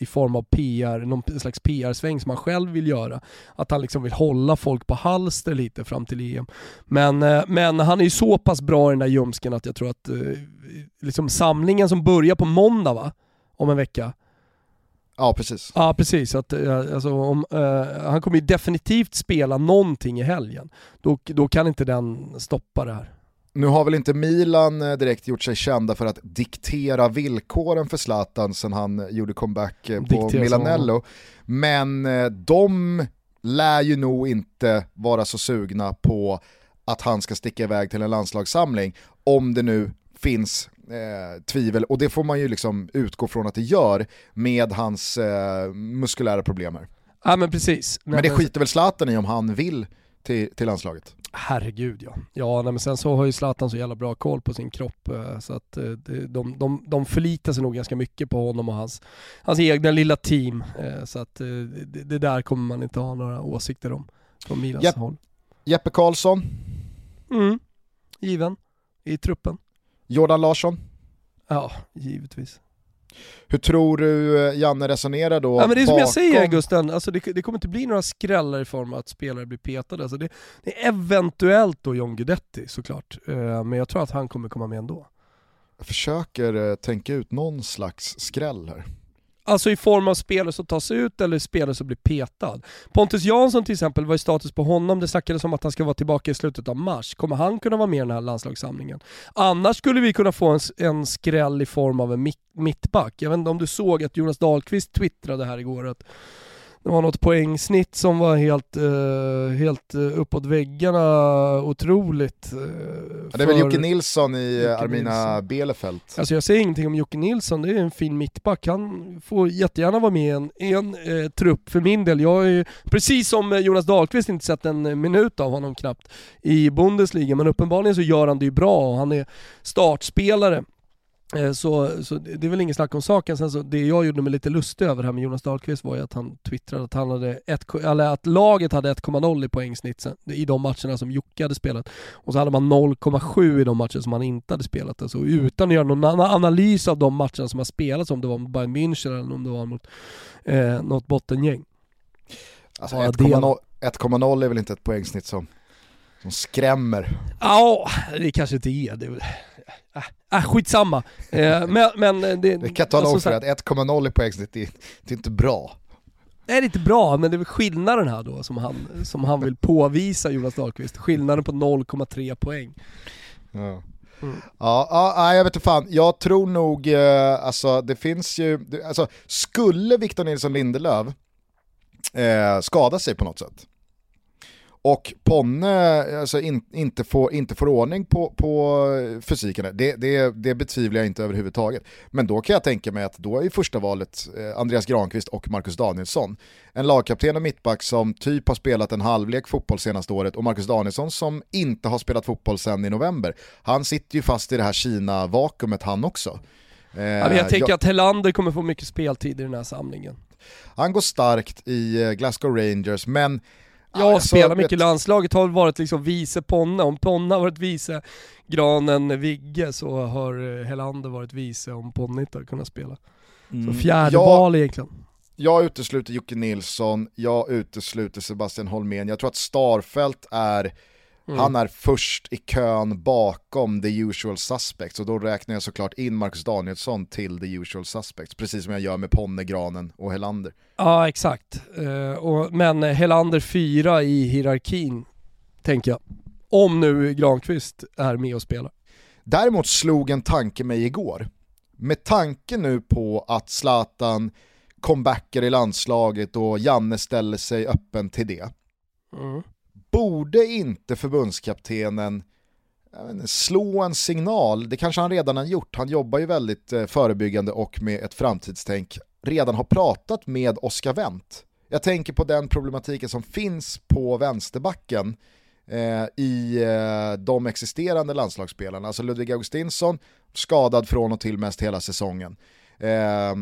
[SPEAKER 2] i form av PR, någon slags PR-sväng som han själv vill göra. Att han liksom vill hålla folk på halster lite fram till EM. Men, eh, men han är ju så pass bra i den där ljumsken att jag tror att eh, liksom samlingen som börjar på måndag va? Om en vecka,
[SPEAKER 1] Ja, precis.
[SPEAKER 2] Ja precis, att, eh, alltså, om, eh, han kommer ju definitivt spela någonting i helgen. Då, då kan inte den stoppa det här.
[SPEAKER 1] Nu har väl inte Milan eh, direkt gjort sig kända för att diktera villkoren för Zlatan sen han gjorde comeback eh, på
[SPEAKER 2] Diktera
[SPEAKER 1] Milanello. Men eh, de lär ju nog inte vara så sugna på att han ska sticka iväg till en landslagssamling om det nu finns eh, tvivel, och det får man ju liksom utgå från att det gör med hans eh, muskulära problem här.
[SPEAKER 2] Ja men precis.
[SPEAKER 1] Men det skiter väl Zlatan i om han vill till, till landslaget.
[SPEAKER 2] Herregud ja. Ja nej, men sen så har ju Zlatan så jävla bra koll på sin kropp eh, så att eh, de, de, de förlitar sig nog ganska mycket på honom och hans, hans egna lilla team. Eh, Så att det, det där kommer man inte ha några åsikter om från Milans
[SPEAKER 1] Japp.
[SPEAKER 2] håll.
[SPEAKER 1] Jeppe Karlsson,
[SPEAKER 2] Mm. Given i truppen.
[SPEAKER 1] Jordan Larsson.
[SPEAKER 2] Ja, givetvis.
[SPEAKER 1] Hur tror du eh, Janne resonerar då?
[SPEAKER 2] Ja, men det är som jag
[SPEAKER 1] bakom-
[SPEAKER 2] säger Gusten, alltså det, det kommer inte bli några skrällar i form av att spelare blir petade. Alltså det, det är eventuellt då John Guidetti såklart, Eh, men jag tror att han kommer komma med ändå.
[SPEAKER 1] Jag försöker eh, tänka ut någon slags skräll här.
[SPEAKER 2] Alltså i form av spelare som tas ut eller spelare som blir petad. Pontus Jansson till exempel, vad är status på honom? Det snackades om att han ska vara tillbaka i slutet av mars. Kommer han kunna vara med i den här landslagssamlingen? Annars skulle vi kunna få en, en skräll i form av en mittback. Jag vet inte om du såg att Jonas Dahlqvist twittrade här igår att det var något poängsnitt som var helt, eh, helt eh, uppåt väggarna otroligt. eh,
[SPEAKER 1] Ja, det är väl Jocke Nilsson i
[SPEAKER 2] Jocke
[SPEAKER 1] eh, Armina
[SPEAKER 2] Nilsson.
[SPEAKER 1] Bielefeld.
[SPEAKER 2] Alltså jag säger ingenting om Jocke Nilsson, det är en fin mittback. Han får jättegärna vara med i en, en eh, trupp för min del. Jag är ju, precis som eh, Jonas Dahlqvist, inte sett en minut av honom knappt i Bundesliga, men uppenbarligen så gör han det ju bra och han är startspelare. Eh, Så, så det är väl ingen snack om saken. Sen så, det jag gjorde mig lite lustig över här med Jonas Dahlqvist var ju att han twittrade att, han hade ett, eller att laget hade 1,0 i poängsnitt sen, i de matcherna som Jocke hade spelat. Och så hade man 0,7 i de matcher som han inte hade spelat. Alltså utan att göra någon analys av de matcherna som har spelats, om det var mot Bayern München eller om det var mot eh, något bottengäng.
[SPEAKER 1] Alltså
[SPEAKER 2] Ja,
[SPEAKER 1] 1,0 1,0 är väl inte ett poängsnitt som, som skrämmer.
[SPEAKER 2] Ja, det kanske inte är. Det. Äh, äh, skitsamma. Eh, men, men det,
[SPEAKER 1] Det kan jag tala
[SPEAKER 2] alltså
[SPEAKER 1] om
[SPEAKER 2] så
[SPEAKER 1] för att 1,0 i poängsnitt, det, det är inte bra.
[SPEAKER 2] Nej det är inte bra, men det är väl skillnaden här då som han, som han vill påvisa Jonas Dahlqvist. Skillnaden på 0,3 poäng.
[SPEAKER 1] Ja.
[SPEAKER 2] Mm.
[SPEAKER 1] Ja, ja, jag vet inte fan. Jag tror nog, eh, alltså det finns ju, alltså skulle Victor Nilsson Lindelöf eh, skada sig på något sätt och Ponne alltså, in, inte, får, inte får ordning på, på fysiken, det, det, det betvivlar jag inte överhuvudtaget. Men då kan jag tänka mig att då är första valet eh, Andreas Granqvist och Marcus Danielsson. En lagkapten och mittback som typ har spelat en halvlek fotboll senaste året och Marcus Danielsson som inte har spelat fotboll sedan i november. Han sitter ju fast i det här Kina-vakuumet han också. Eh,
[SPEAKER 2] Ja, jag tänker
[SPEAKER 1] jag-
[SPEAKER 2] att Helander kommer få mycket speltid i den här samlingen.
[SPEAKER 1] han går starkt i eh, Glasgow Rangers, men
[SPEAKER 2] Jag
[SPEAKER 1] alltså,
[SPEAKER 2] spelar mycket i landslaget, har varit liksom vice Ponne. Om Ponne har varit vice Granen Vigge så har eh, Helander varit vice om Ponne inte har kunnat spela. Så
[SPEAKER 1] Mm.
[SPEAKER 2] fjärde
[SPEAKER 1] Jag-
[SPEAKER 2] val egentligen.
[SPEAKER 1] Jag utesluter Jocke Nilsson, jag utesluter Sebastian Holmén. Jag tror att Starfelt är,
[SPEAKER 2] Mm.
[SPEAKER 1] han är först i kön bakom the usual suspects och då räknar jag såklart in Marcus Danielsson till the usual suspects, precis som jag gör med Ponne, Granen och Helander.
[SPEAKER 2] Ja exakt. Eh, och, men Helander fyra i hierarkin, tänker jag. Om nu Granqvist är med och spelar.
[SPEAKER 1] Däremot slog en tanke mig igår. Med tanke nu på att Zlatan comebackar i landslaget och Janne ställer sig öppen till det.
[SPEAKER 2] Mm.
[SPEAKER 1] Borde inte förbundskaptenen inte, slå en signal, det kanske han redan har gjort, han jobbar ju väldigt eh, förebyggande och med ett framtidstänk, redan har pratat med Oscar Wendt. Jag tänker på den problematiken som finns på vänsterbacken eh, i eh, de existerande landslagsspelarna. Alltså Ludvig Augustinsson, skadad från och till mest hela säsongen. Eh,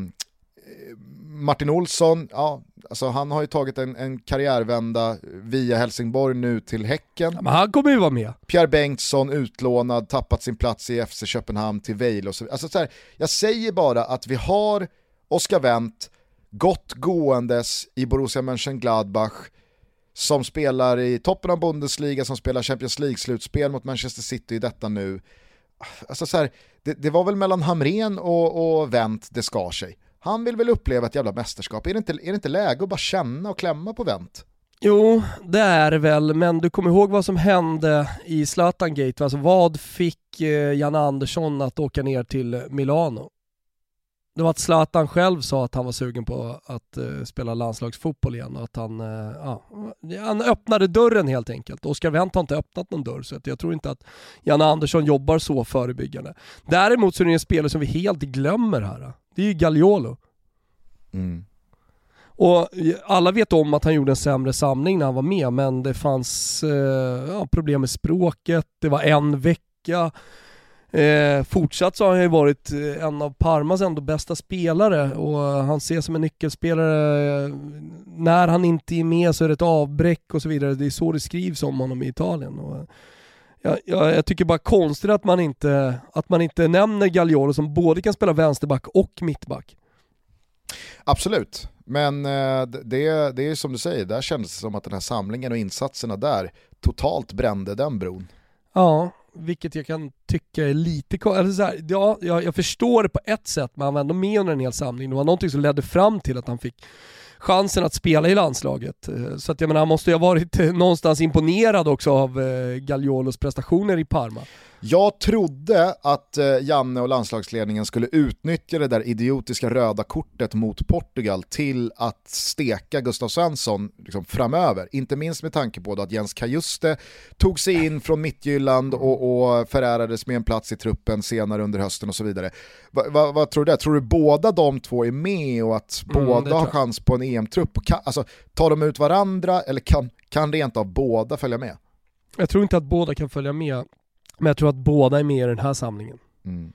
[SPEAKER 1] Martin Olsson, ja, alltså han har ju tagit en, en karriärvända via Helsingborg nu till Häcken.
[SPEAKER 2] Ja, men han kommer ju vara med.
[SPEAKER 1] Pierre Bengtsson utlånad, tappat sin plats i FC Köpenhamn till Vejle och så alltså så här, Jag säger bara att vi har Oscar Wendt, gott gåendes i Borussia Mönchengladbach, som spelar i toppen av Bundesliga, som spelar Champions League-slutspel mot Manchester City i detta nu. Alltså så här, det, det, var väl mellan Hamren och, och Wendt det skar sig. Han vill väl uppleva ett jävla mästerskap. Är det inte, är det inte läge att bara känna och klämma på Wendt?
[SPEAKER 2] Jo, det är det väl, men du kommer ihåg vad som hände i Zlatan Gate? Alltså vad fick eh, Janne Andersson att åka ner till Milano? Det var att Zlatan själv sa att han var sugen på att uh, spela landslagsfotboll igen och att han, uh, ja, han öppnade dörren helt enkelt. Oskar Wendt har inte öppnat någon dörr så jag tror inte att Janne Andersson jobbar så förebyggande. Däremot så är det en spelare som vi helt glömmer här. Det är ju Gagliolo.
[SPEAKER 1] Mm.
[SPEAKER 2] Och alla vet om att han gjorde en sämre samling när han var med men det fanns uh, ja, problem med språket, det var en vecka Eh, fortsatt så har han ju varit eh, en av Parmas ändå bästa spelare och han ses som en nyckelspelare. När han inte är med så är det ett avbräck och så vidare. Det är så det skrivs om honom i Italien. Och jag, jag, jag tycker bara konstigt att man inte, att man inte nämner Gagliolo som både kan spela vänsterback och mittback.
[SPEAKER 1] Absolut, men eh, det, det är som du säger, där kändes det som att den här samlingen och insatserna där totalt brände den bron.
[SPEAKER 2] Ja, vilket jag kan tycka är lite alltså ja, jag, jag förstår det på ett sätt, men han var ändå med under en hel samling. Det var någonting som ledde fram till att han fick chansen att spela i landslaget. Eh, så att jag menar, han måste ju ha varit någonstans imponerad också av eh, Gagliolos prestationer i Parma.
[SPEAKER 1] Jag trodde att eh, Janne och landslagsledningen skulle utnyttja det där idiotiska röda kortet mot Portugal till att steka Gustav Svensson liksom, framöver. Inte minst med tanke på att Jens Kajuste tog sig in från Mittjylland och, och förärades med en plats i truppen senare under hösten och så vidare. Va, va, vad tror du? Tror du båda de två är med och att mm, båda har chans på en EM-trupp? Alltså, tar de ut varandra eller kan, kan rent av båda följa med?
[SPEAKER 2] Jag tror inte att båda kan följa med men jag tror att båda är med i den här samlingen.
[SPEAKER 1] Mm.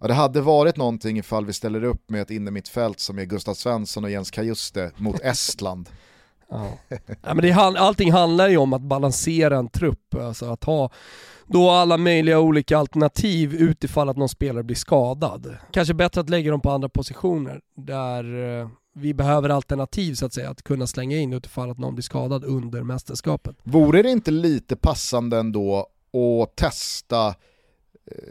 [SPEAKER 1] Ja, det hade varit någonting ifall vi ställer upp med ett innermittfält som är Gustav Svensson och Jens Kajuste mot Estland.
[SPEAKER 2] Ja. ja, men det, allting handlar ju om att balansera en trupp, alltså att ha då alla möjliga olika alternativ utifall att någon spelare blir skadad. Kanske bättre att lägga dem på andra positioner där eh, vi behöver alternativ så att säga, att kunna slänga in utifall att någon blir skadad under mästerskapet.
[SPEAKER 1] Vore det inte lite passande ändå och testa eh,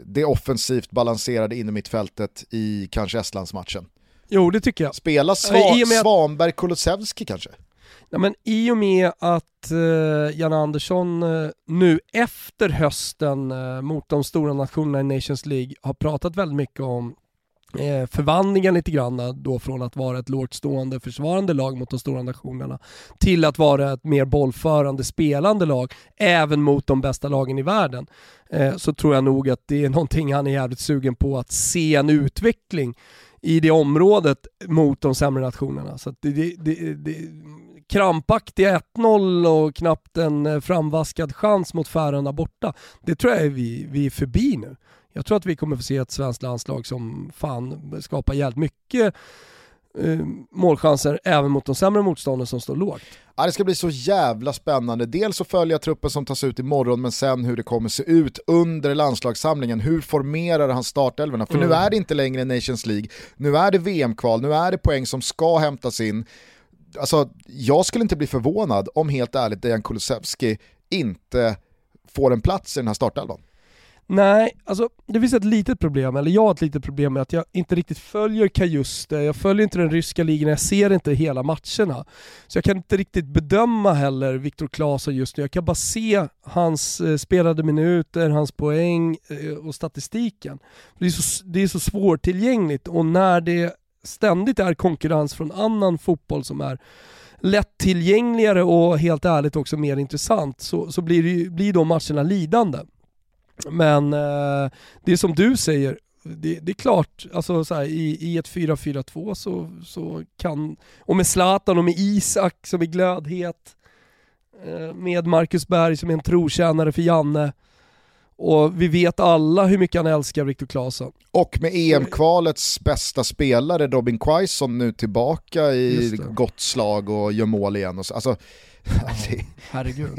[SPEAKER 1] det offensivt balanserade innermittfältet i kanske Estlandsmatchen.
[SPEAKER 2] Jo, det tycker jag.
[SPEAKER 1] Spela Sva att... Svanberg Kulusevski kanske?
[SPEAKER 2] Ja, men I och med att eh, Jan Andersson eh, nu efter hösten eh, mot de stora nationerna i Nations League har pratat väldigt mycket om eh, förvandlingen lite grann då från att vara ett lågt stående försvarande lag mot de stora nationerna till att vara ett mer bollförande spelande lag även mot de bästa lagen i världen. Eh, så tror jag nog att det är någonting han är jävligt sugen på att se en utveckling i det området mot de sämre nationerna. Så det, det, det, det krampaktiga 1-0 och knappt en eh, framvaskad chans mot Färöarna borta. Det tror jag är vi, vi är förbi nu. Jag tror att vi kommer få se ett svenskt landslag som fan skapar jävligt mycket eh, målchanser även mot de sämre motstånden som står lågt.
[SPEAKER 1] Ja, det ska bli så jävla spännande. Dels att följa truppen som tas ut imorgon, men sen hur det kommer se ut under landslagssamlingen. Hur formerar han startelverna? För mm. nu är det inte längre Nations League, nu är det VM-kval, nu är det poäng som ska hämtas in. Alltså, jag skulle inte bli förvånad om helt ärligt Dejan Kulusevski inte får en plats i den här startelvan.
[SPEAKER 2] Nej, alltså det finns ett litet problem, eller jag har ett litet problem med att jag inte riktigt följer Kajuste, jag följer inte den ryska ligan, jag ser inte hela matcherna. Så jag kan inte riktigt bedöma heller Viktor Claesson just nu, jag kan bara se hans eh, spelade minuter, hans poäng eh, och statistiken. Det är, så, det är så svårtillgängligt och när det ständigt är konkurrens från annan fotboll som är lättillgängligare och helt ärligt också mer intressant så, så blir, det, blir de matcherna lidande. Men eh, det är som du säger, det, det är klart, alltså så här, i, i ett 4-4-2 så, så kan, och med Zlatan och med Isak som är glödhet, eh, med Marcus Berg som är en trotjänare för Janne, och vi vet alla hur mycket han älskar Viktor Claesson.
[SPEAKER 1] Och med EM-kvalets bästa spelare Robin Quaison nu tillbaka i
[SPEAKER 2] det.
[SPEAKER 1] gott slag och gör mål igen. Och så, alltså, det,
[SPEAKER 2] Herregud.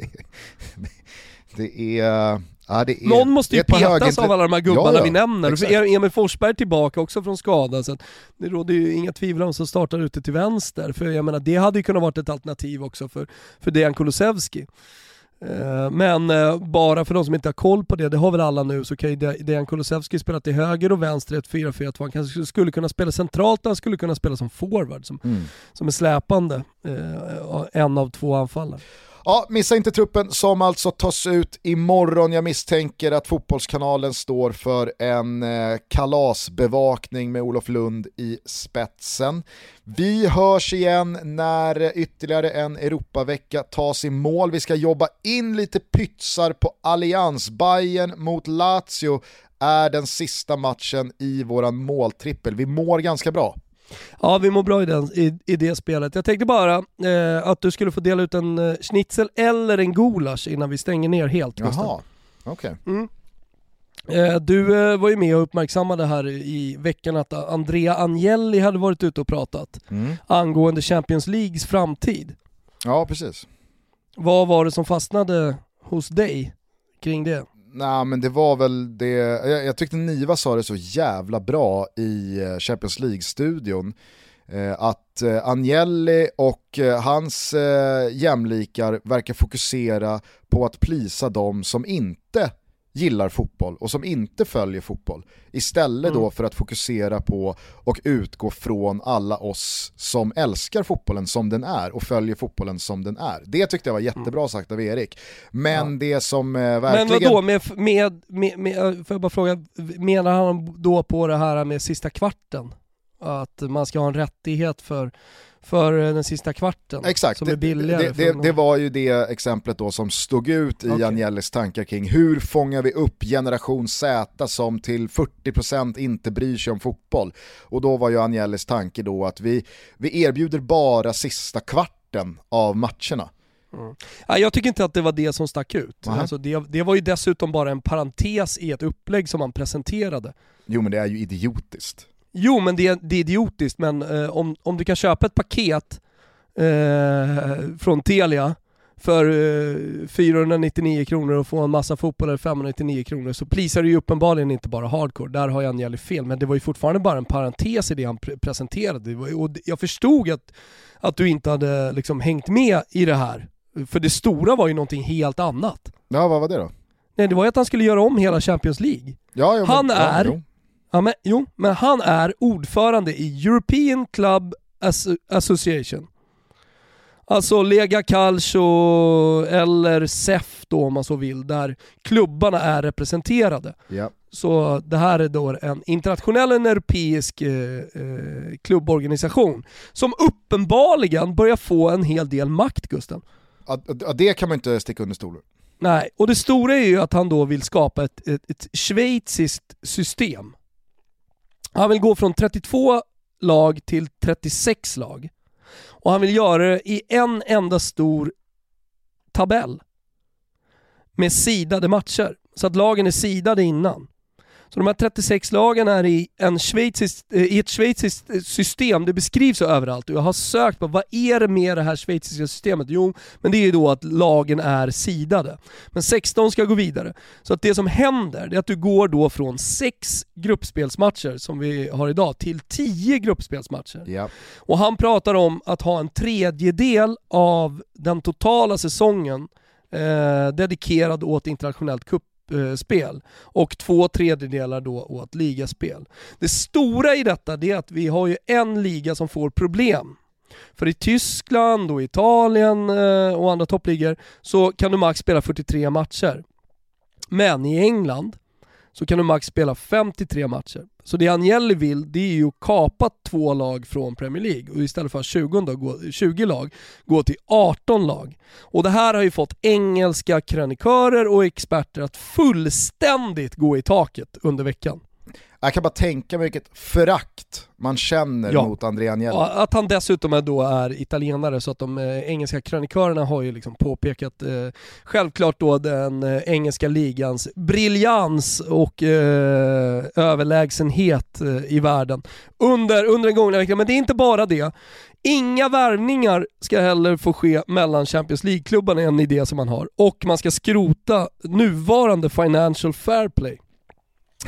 [SPEAKER 1] det är... Ja, är
[SPEAKER 2] Någon måste ju petas
[SPEAKER 1] högintre-
[SPEAKER 2] av alla de här gubbarna
[SPEAKER 1] Ja, ja,
[SPEAKER 2] vi nämner.
[SPEAKER 1] exakt.
[SPEAKER 2] För Emil Forsberg tillbaka också från skada, så det råder ju inga tvivel om som startar ute till vänster. För jag menar, det hade ju kunnat varit ett alternativ också för, för Dejan Kulusevski. Eh, Men eh, bara för de som inte har koll på det, det har väl alla nu, så kan ju De- Dejan Kulusevski spela till höger och vänster i ett 4-4-2. Han kanske skulle kunna spela centralt han skulle kunna spela som forward, som,
[SPEAKER 1] Mm.
[SPEAKER 2] som är släpande. eh, En av två anfallare.
[SPEAKER 1] Ja, missa inte truppen som alltså tas ut imorgon. Jag misstänker att Fotbollskanalen står för en eh, kalasbevakning med Olof Lund i spetsen. Vi hörs igen när ytterligare en Europavecka tas i mål. Vi ska jobba in lite pytsar på Allians. Bayern mot Lazio är den sista matchen i våran måltrippel. Vi mår ganska bra.
[SPEAKER 2] Ja, vi mår bra i, den, i, i det spelet. Jag tänkte bara eh, att du skulle få dela ut en eh, schnitzel eller en gulasch innan vi stänger ner helt.
[SPEAKER 1] Jaha, okej.
[SPEAKER 2] Eh, du eh, var ju med och uppmärksammade här i veckan att Andrea Agnelli hade varit ute och pratat
[SPEAKER 1] Mm.
[SPEAKER 2] angående Champions Leagues framtid.
[SPEAKER 1] Ja, precis.
[SPEAKER 2] Vad var det som fastnade hos dig kring det?
[SPEAKER 1] Nej men det var väl det, jag, jag tyckte Niva sa det så jävla bra i eh, Champions League-studion. Eh, att eh, Agnelli och eh, hans eh, jämlikar verkar fokusera på att plisa de som inte gillar fotboll och som inte följer fotboll. Istället då
[SPEAKER 2] Mm.
[SPEAKER 1] för att fokusera på och utgå från alla oss som älskar fotbollen som den är och följer fotbollen som den är. Det tyckte jag var jättebra sagt av Erik. Men det som eh,
[SPEAKER 2] Men
[SPEAKER 1] verkligen...
[SPEAKER 2] vadå, med, med, med, med, eh, får jag bara fråga, menar han då på det här med sista kvarten? Att man ska ha en rättighet för, för eh, den sista kvarten
[SPEAKER 1] Exakt,
[SPEAKER 2] som
[SPEAKER 1] det,
[SPEAKER 2] är billigare?
[SPEAKER 1] det, det,
[SPEAKER 2] från-
[SPEAKER 1] det var ju det exemplet då som stod ut i
[SPEAKER 2] Okej.
[SPEAKER 1] Agnellis tankar kring hur fångar vi upp generation Z som till 40% inte bryr sig om fotboll. Och då var ju Agnellis tanke då att vi, vi erbjuder bara sista kvarten av matcherna.
[SPEAKER 2] Ja, jag tycker inte att det var det som stack ut. Alltså det, det var ju dessutom bara en parentes i ett upplägg som man presenterade.
[SPEAKER 1] Jo men det är ju idiotiskt.
[SPEAKER 2] Jo men det, det är idiotiskt, men eh, om, om du kan köpa ett paket eh, från Telia för eh, 499 kronor och få en massa fotbollare 599 kronor så prisar det ju uppenbarligen inte bara hardcore, där har jag en jävligt fel, men det var ju fortfarande bara en parentes i det han pre- presenterade. Och jag förstod att, att du inte hade liksom hängt med i det här, för det stora var ju någonting helt annat.
[SPEAKER 1] Ja vad var det då?
[SPEAKER 2] Nej det var ju att han skulle göra om hela Champions League.
[SPEAKER 1] Ja, ja, men-
[SPEAKER 2] Han
[SPEAKER 1] ja,
[SPEAKER 2] är-
[SPEAKER 1] jo.
[SPEAKER 2] Ja, men, jo, men han är ordförande i European Club Asso- Association. Alltså Lega Calcio eller SEF då om man så vill, där klubbarna är representerade.
[SPEAKER 1] Ja.
[SPEAKER 2] Så det här är då en internationell, en europeisk eh, eh, klubborganisation som uppenbarligen börjar få en hel del makt Gusten.
[SPEAKER 1] Ja, det kan man inte sticka under stolen.
[SPEAKER 2] Nej, och det stora är ju att han då vill skapa ett, ett, ett schweiziskt system. Han vill gå från 32 lag till 36 lag. Och han vill göra det i en enda stor tabell. Med sidade matcher. Så att lagen är sidade innan. Så de här 36 lagen är i, en eh, i ett schweiziskt eh, system, det beskrivs överallt jag har sökt på vad är det med det här schweiziska systemet? Jo, men det är ju då att lagen är sidade. Men 16 ska gå vidare. Så att det som händer det är att du går då från 6 gruppspelsmatcher som vi har idag till 10 gruppspelsmatcher.
[SPEAKER 1] Ja.
[SPEAKER 2] Och han pratar om att ha en tredjedel av den totala säsongen eh, dedikerad åt internationellt Eh, kuppspel och två tredjedelar då åt ligaspel. Det stora i detta är att vi har ju en liga som får problem. För i Tyskland och Italien eh, och andra toppligor så kan du max spela 43 matcher. Men i England så kan du max spela 53 matcher. Så det Agnelli vill, det är ju att kapa två lag från Premier League och istället för 20, gå, 20 lag, gå till 18 lag. Och det här har ju fått engelska krönikörer och experter att fullständigt gå i taket under veckan.
[SPEAKER 1] Jag kan bara tänka mig vilket förakt man känner
[SPEAKER 2] Ja.
[SPEAKER 1] mot Andrea Agnelli.
[SPEAKER 2] Ja, Att han dessutom är då är italienare så att de eh, engelska krönikörerna har ju liksom påpekat eh, självklart då den eh, engelska ligans briljans och eh, överlägsenhet eh, i världen under, under den gångna veckan. Men det är inte bara det. Inga värvningar ska heller få ske mellan Champions League-klubbarna, en idé som man har. Och man ska skrota nuvarande Financial Fair Play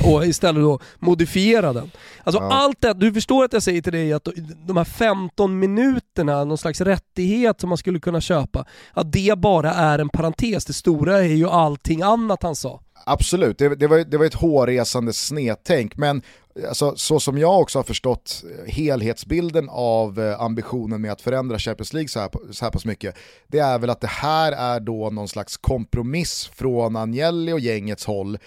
[SPEAKER 2] och istället då modifiera den. Alltså
[SPEAKER 1] Ja.
[SPEAKER 2] allt det, du förstår att jag säger till dig att de här 15 minuterna, någon slags rättighet som man skulle kunna köpa, att det bara är en parentes. Det stora är ju allting annat han sa.
[SPEAKER 1] Absolut, det, det, var, det var ett hårresande snedtänk, men alltså, så som jag också har förstått helhetsbilden av eh, ambitionen med att förändra Champions League så här, så här pass mycket, det är väl att det här är då någon slags kompromiss från Agnelli och gängets håll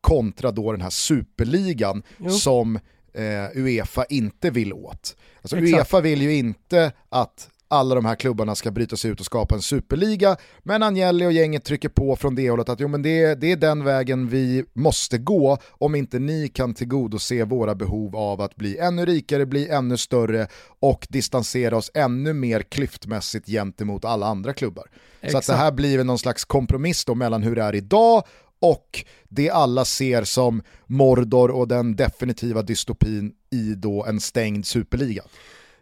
[SPEAKER 1] kontra då den här superligan
[SPEAKER 2] Jo.
[SPEAKER 1] som eh, Uefa inte vill åt. Alltså
[SPEAKER 2] Exakt.
[SPEAKER 1] Uefa vill ju inte att alla de här klubbarna ska bryta sig ut och skapa en superliga, men Agnelli och gänget trycker på från det hållet att jo, men det, det är den vägen vi måste gå om inte ni kan tillgodose våra behov av att bli ännu rikare, bli ännu större och distansera oss ännu mer klyftmässigt gentemot alla andra klubbar. Så att det
[SPEAKER 2] Exakt.
[SPEAKER 1] här blir någon slags kompromiss då mellan hur det är idag och det alla ser som Mordor och den definitiva dystopin i då en stängd superliga.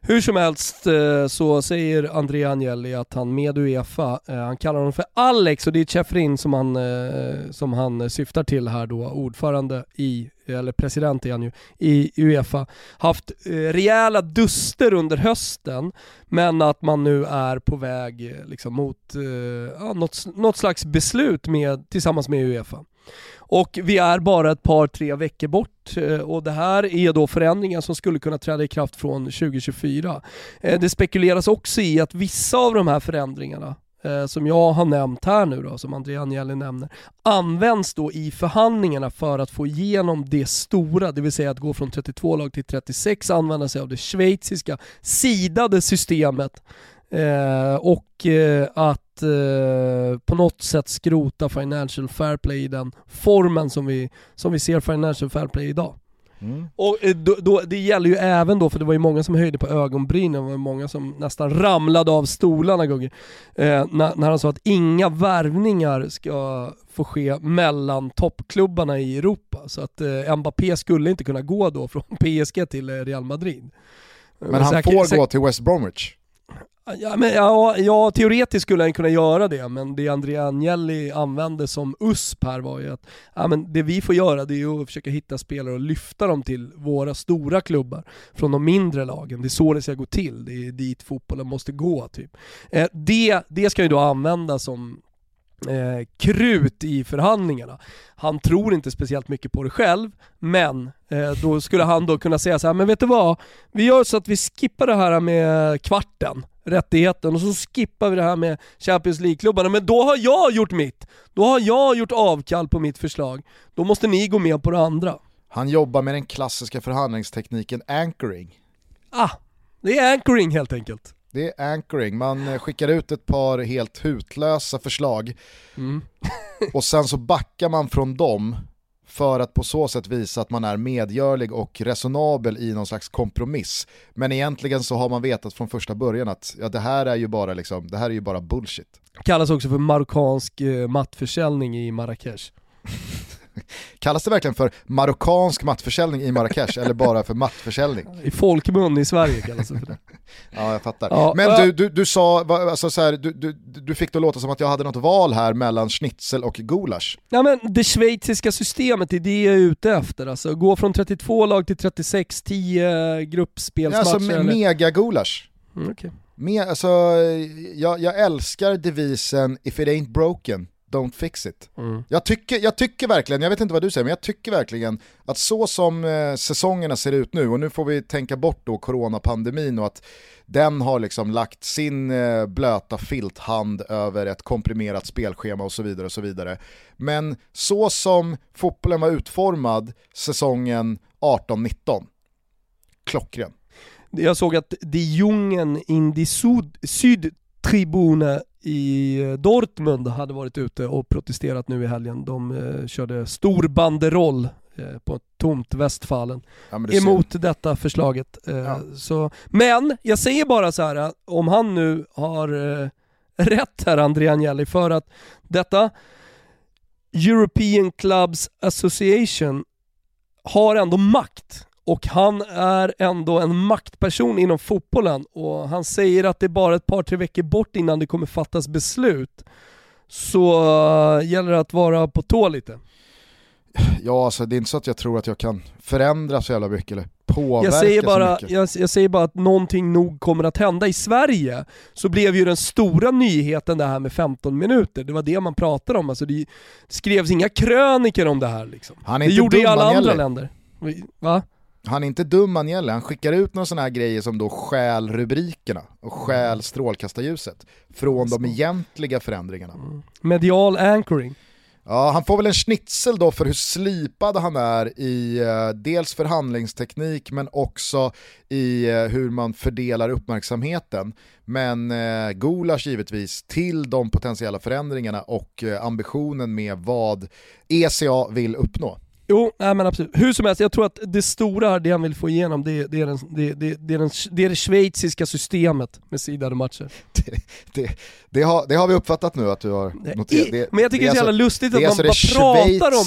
[SPEAKER 2] Hur som helst eh, så säger André Agnelli att han med Uefa, eh, han kallar honom för Alex och det är Chefrin som han, eh, som han syftar till här då, ordförande i, eller president är han ju, i Uefa, haft eh, rejäla duster under hösten men att man nu är på väg eh, liksom mot eh, något, något slags beslut med, tillsammans med Uefa. Och vi är bara ett par, tre veckor bort eh, och det här är då förändringar som skulle kunna träda i kraft från 2024. Eh, det spekuleras också i att vissa av de här förändringarna eh, som jag har nämnt här nu då, som Andrea Agnelli nämner, används då i förhandlingarna för att få igenom det stora, det vill säga att gå från 32 lag till 36, använda sig av det schweiziska sidade systemet eh, och eh, att eh, på något sätt skrota Financial Fair Play i den formen som vi, som vi ser Financial Fair Play idag. Och eh, då, då, det gäller ju även då, för det var ju många som höjde på ögonbrynen, det var många som nästan ramlade av stolarna Gugge, eh, när, när han sa att inga värvningar ska få ske mellan toppklubbarna i Europa. Så att eh, Mbappé skulle inte kunna gå då från PSG till eh, Real Madrid.
[SPEAKER 1] Men han
[SPEAKER 2] säkert-
[SPEAKER 1] får
[SPEAKER 2] säkert-
[SPEAKER 1] gå till West Bromwich.
[SPEAKER 2] Ja, men, ja, ja, teoretiskt skulle han kunna göra det, men det Andrea Agnelli använde som USP här var ju att ja, men det vi får göra det är ju att försöka hitta spelare och lyfta dem till våra stora klubbar från de mindre lagen. Det är så det ska gå till, det är dit fotbollen måste gå. Typ. Eh, det, det ska ju då användas som eh, krut i förhandlingarna. Han tror inte speciellt mycket på det själv, men eh, då skulle han då kunna säga så här, men vet du vad? Vi gör så att vi skippar det här med kvarten, rättigheten, och så skippar vi det här med Champions League-klubbarna. Men då har jag gjort mitt. Då har jag gjort avkall på mitt förslag. Då måste ni gå med på det andra.
[SPEAKER 1] Han jobbar med den klassiska förhandlingstekniken anchoring.
[SPEAKER 2] Ah, det är anchoring helt enkelt.
[SPEAKER 1] Det är anchoring, man eh, skickar ut ett par helt hutlösa förslag
[SPEAKER 2] Mm.
[SPEAKER 1] och sen så backar man från dem för att på så sätt visa att man är medgörlig och resonabel i någon slags kompromiss. Men egentligen så har man vetat från första början att ja, det här är ju bara liksom, det här är ju bara bullshit.
[SPEAKER 2] Kallas också för marockansk eh, mattförsäljning i Marrakesh.
[SPEAKER 1] Kallas det verkligen för marockansk mattförsäljning i Marrakesh eller bara för mattförsäljning?
[SPEAKER 2] I folkmun i Sverige kallas det för det.
[SPEAKER 1] Ja, jag fattar.
[SPEAKER 2] Ja,
[SPEAKER 1] Men
[SPEAKER 2] ja.
[SPEAKER 1] du, du, du sa, alltså så här, du, du, du fick det att låta som att jag hade något val här mellan schnitzel och gulasch.
[SPEAKER 2] Ja men det schweiziska systemet, det är det jag är ute efter. Alltså, gå från 32 lag till 36, 10 gruppspelsmatcher.
[SPEAKER 1] Alltså me-
[SPEAKER 2] eller-
[SPEAKER 1] mega-gulasch.
[SPEAKER 2] Mm, okej.
[SPEAKER 1] Me- alltså, jag, jag älskar devisen if it ain't broken, don't fix it.
[SPEAKER 2] Mm.
[SPEAKER 1] Jag, tycker, jag tycker verkligen, jag vet inte vad du säger, men jag tycker verkligen att så som eh, säsongerna ser ut nu, och nu får vi tänka bort då coronapandemin och att den har liksom lagt sin eh, blöta filthand över ett komprimerat spelschema och så vidare och så vidare. Men så som fotbollen var utformad säsongen 18-19, klockren.
[SPEAKER 2] Jag såg att de Jungen in die Sud, Sydtribune i eh, Dortmund hade varit ute och protesterat nu i helgen. De eh, körde stor banderoll eh, på ett tomt Westfalen
[SPEAKER 1] Ja, men du ser.
[SPEAKER 2] emot detta förslaget. Eh,
[SPEAKER 1] Ja.
[SPEAKER 2] så, men jag säger bara så här, om han nu har rätt här, André Agnelli, för att detta European Clubs Association har ändå makt och han är ändå en maktperson inom fotbollen och han säger att det är bara ett par, tre veckor bort innan det kommer fattas beslut. Så eh, gäller det att vara på tå lite.
[SPEAKER 1] Ja, alltså, det är inte så att jag tror att jag kan förändra så jävla mycket eller påverka
[SPEAKER 2] Jag säger,
[SPEAKER 1] så
[SPEAKER 2] bara,
[SPEAKER 1] mycket.
[SPEAKER 2] jag, jag säger bara att någonting nog kommer att hända. I Sverige så blev ju den stora nyheten det här med 15 minuter. Det var det man pratade om. Alltså det skrevs inga kröniker om det här. Liksom.
[SPEAKER 1] Han är
[SPEAKER 2] Det
[SPEAKER 1] inte
[SPEAKER 2] gjorde
[SPEAKER 1] dum,
[SPEAKER 2] alla
[SPEAKER 1] Agnelli.
[SPEAKER 2] andra länder. Va?
[SPEAKER 1] Han är inte dum Agnelli, han skickar ut några sådana här grejer som då stjäl rubrikerna och stjäl strålkastarljuset från de egentliga förändringarna.
[SPEAKER 2] Medial anchoring.
[SPEAKER 1] Ja, han får väl en schnitzel då för hur slipad han är i eh, dels förhandlingsteknik men också i eh, hur man fördelar uppmärksamheten. Men eh, Gulas givetvis till de potentiella förändringarna och eh, ambitionen med vad ECA vill uppnå.
[SPEAKER 2] Jo, nej men absolut. Hur som helst, jag tror att det stora, det han vill få igenom, det, det, är, den, det, det, det, är, den, det är det schweiziska systemet med sidade matcher.
[SPEAKER 1] Det, det, har, det har vi uppfattat nu att du har noterat. Det-
[SPEAKER 2] men jag tycker det är så jävla lustigt
[SPEAKER 1] det
[SPEAKER 2] att
[SPEAKER 1] alltså
[SPEAKER 2] man
[SPEAKER 1] det
[SPEAKER 2] bara pratar om...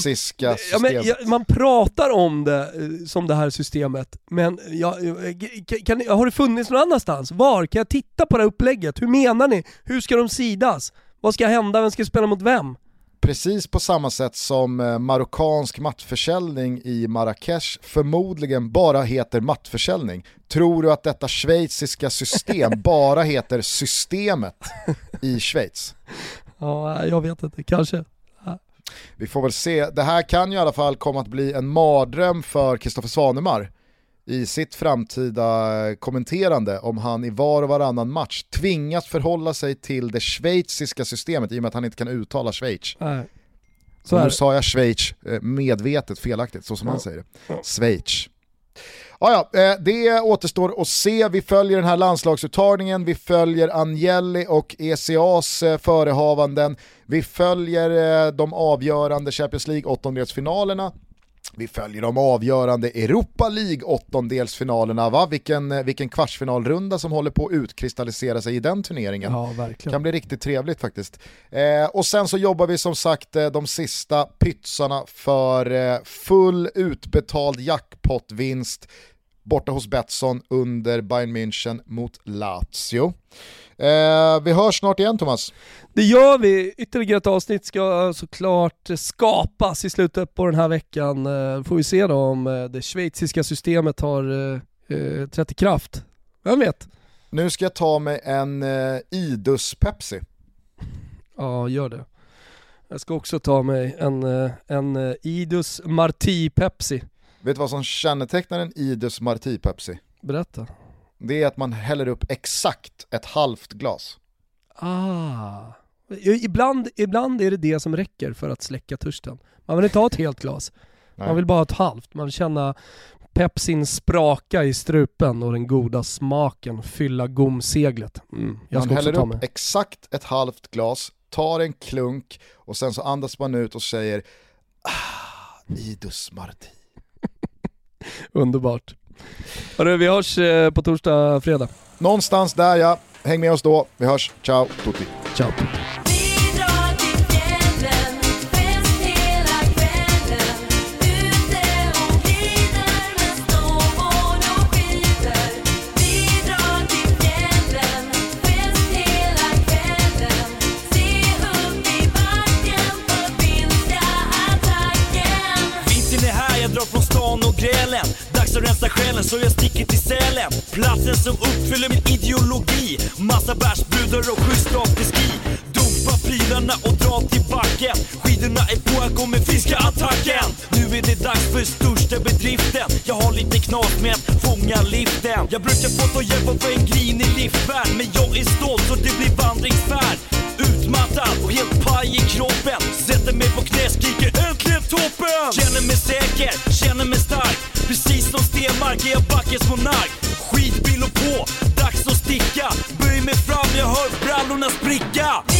[SPEAKER 2] Ja, men, ja, man pratar om det eh, som det här systemet, men ja, eh, kan, har det funnits någon annanstans? Var? Kan jag titta på det här upplägget? Hur menar ni? Hur ska de sidas? Vad ska hända? Vem ska spela mot vem?
[SPEAKER 1] Precis på samma sätt som eh, marockansk mattförsäljning i Marrakesh förmodligen bara heter mattförsäljning. Tror du att detta schweiziska system bara heter systemet i Schweiz?
[SPEAKER 2] Ja, jag vet inte, kanske.
[SPEAKER 1] Vi får väl se. Det här kan ju i alla fall komma att bli en mardröm för Kristoffer Svanemar i sitt framtida eh, kommenterande om han i var och varannan match tvingas förhålla sig till det schweiziska systemet i och med att han inte kan uttala Schweiz.
[SPEAKER 2] Nej. Så
[SPEAKER 1] nu sa jag Schweiz eh, medvetet felaktigt, så som
[SPEAKER 2] Ja.
[SPEAKER 1] han säger det. Schweiz. Ja, ja, eh, det återstår att se. Vi följer den här landslagsuttagningen, vi följer Agnelli och ECAs eh, förehavanden, vi följer de avgörande Champions League åttondelsfinalerna, vi följer de avgörande Europa League åttondelsfinalerna, va? Vilken, eh, vilken kvartsfinalrunda som håller på att utkristallisera sig i den turneringen.
[SPEAKER 2] Ja, verkligen.
[SPEAKER 1] Kan bli riktigt trevligt faktiskt. Eh, och sen så jobbar vi som sagt eh, de sista pytsarna för eh, full utbetald jackpotvinst borta hos Betsson under Bayern München mot Lazio. Eh, vi hörs snart igen Thomas.
[SPEAKER 2] Det gör vi. Ytterligare ett avsnitt ska såklart skapas i slutet på den här veckan. Eh, Får vi se då om eh, det schweiziska systemet har eh, eh, trätt i kraft. Vem vet?
[SPEAKER 1] Nu ska jag ta mig en eh, Idus Pepsi.
[SPEAKER 2] Ja, gör det. Jag ska också ta mig en, en Idus Marti Pepsi.
[SPEAKER 1] Vet du vad som kännetecknar en Idus Marti Pepsi?
[SPEAKER 2] Berätta.
[SPEAKER 1] Det är att man häller upp exakt ett halvt glas.
[SPEAKER 2] Ah. Ibland, ibland är det det som räcker för att släcka törsten. Man vill inte ha ett helt glas. Man vill bara ha ett halvt. Man vill känna pepsin spraka i strupen och den goda smaken fylla gomseglet. Mm.
[SPEAKER 1] Man häller upp exakt ett halvt glas, tar en klunk och sen så andas man ut och säger ah, Idus Marti.
[SPEAKER 2] Underbart. Hörru, vi hörs eh, på torsdag, fredag.
[SPEAKER 1] Någonstans där ja, häng med oss då. Vi hörs, ciao tutti.
[SPEAKER 2] Ciao.
[SPEAKER 8] Vintern Dags rensa själen så jag sticker till Sälen. Platsen som uppfyller min ideologi. Massa bärsbrudar och schysst afterski Släppa prylarna och dra till backen. Skidorna är på, jag går med friska attacken. Nu är det dags för största bedriften. Jag har lite knas med att fånga liften. Jag brukar få ta hjälp av en grinig liftvärd Men jag är stolt så det blir vandringsfärd. Utmattad och helt paj i kroppen. Sätter mig på knä, skriker äntligen toppen! Känner mig säker, känner mig stark. Precis som Stenmark är jag backens monark. Skitbil och på, dags att sticka. Böj mig fram, jag hör brallorna spricka.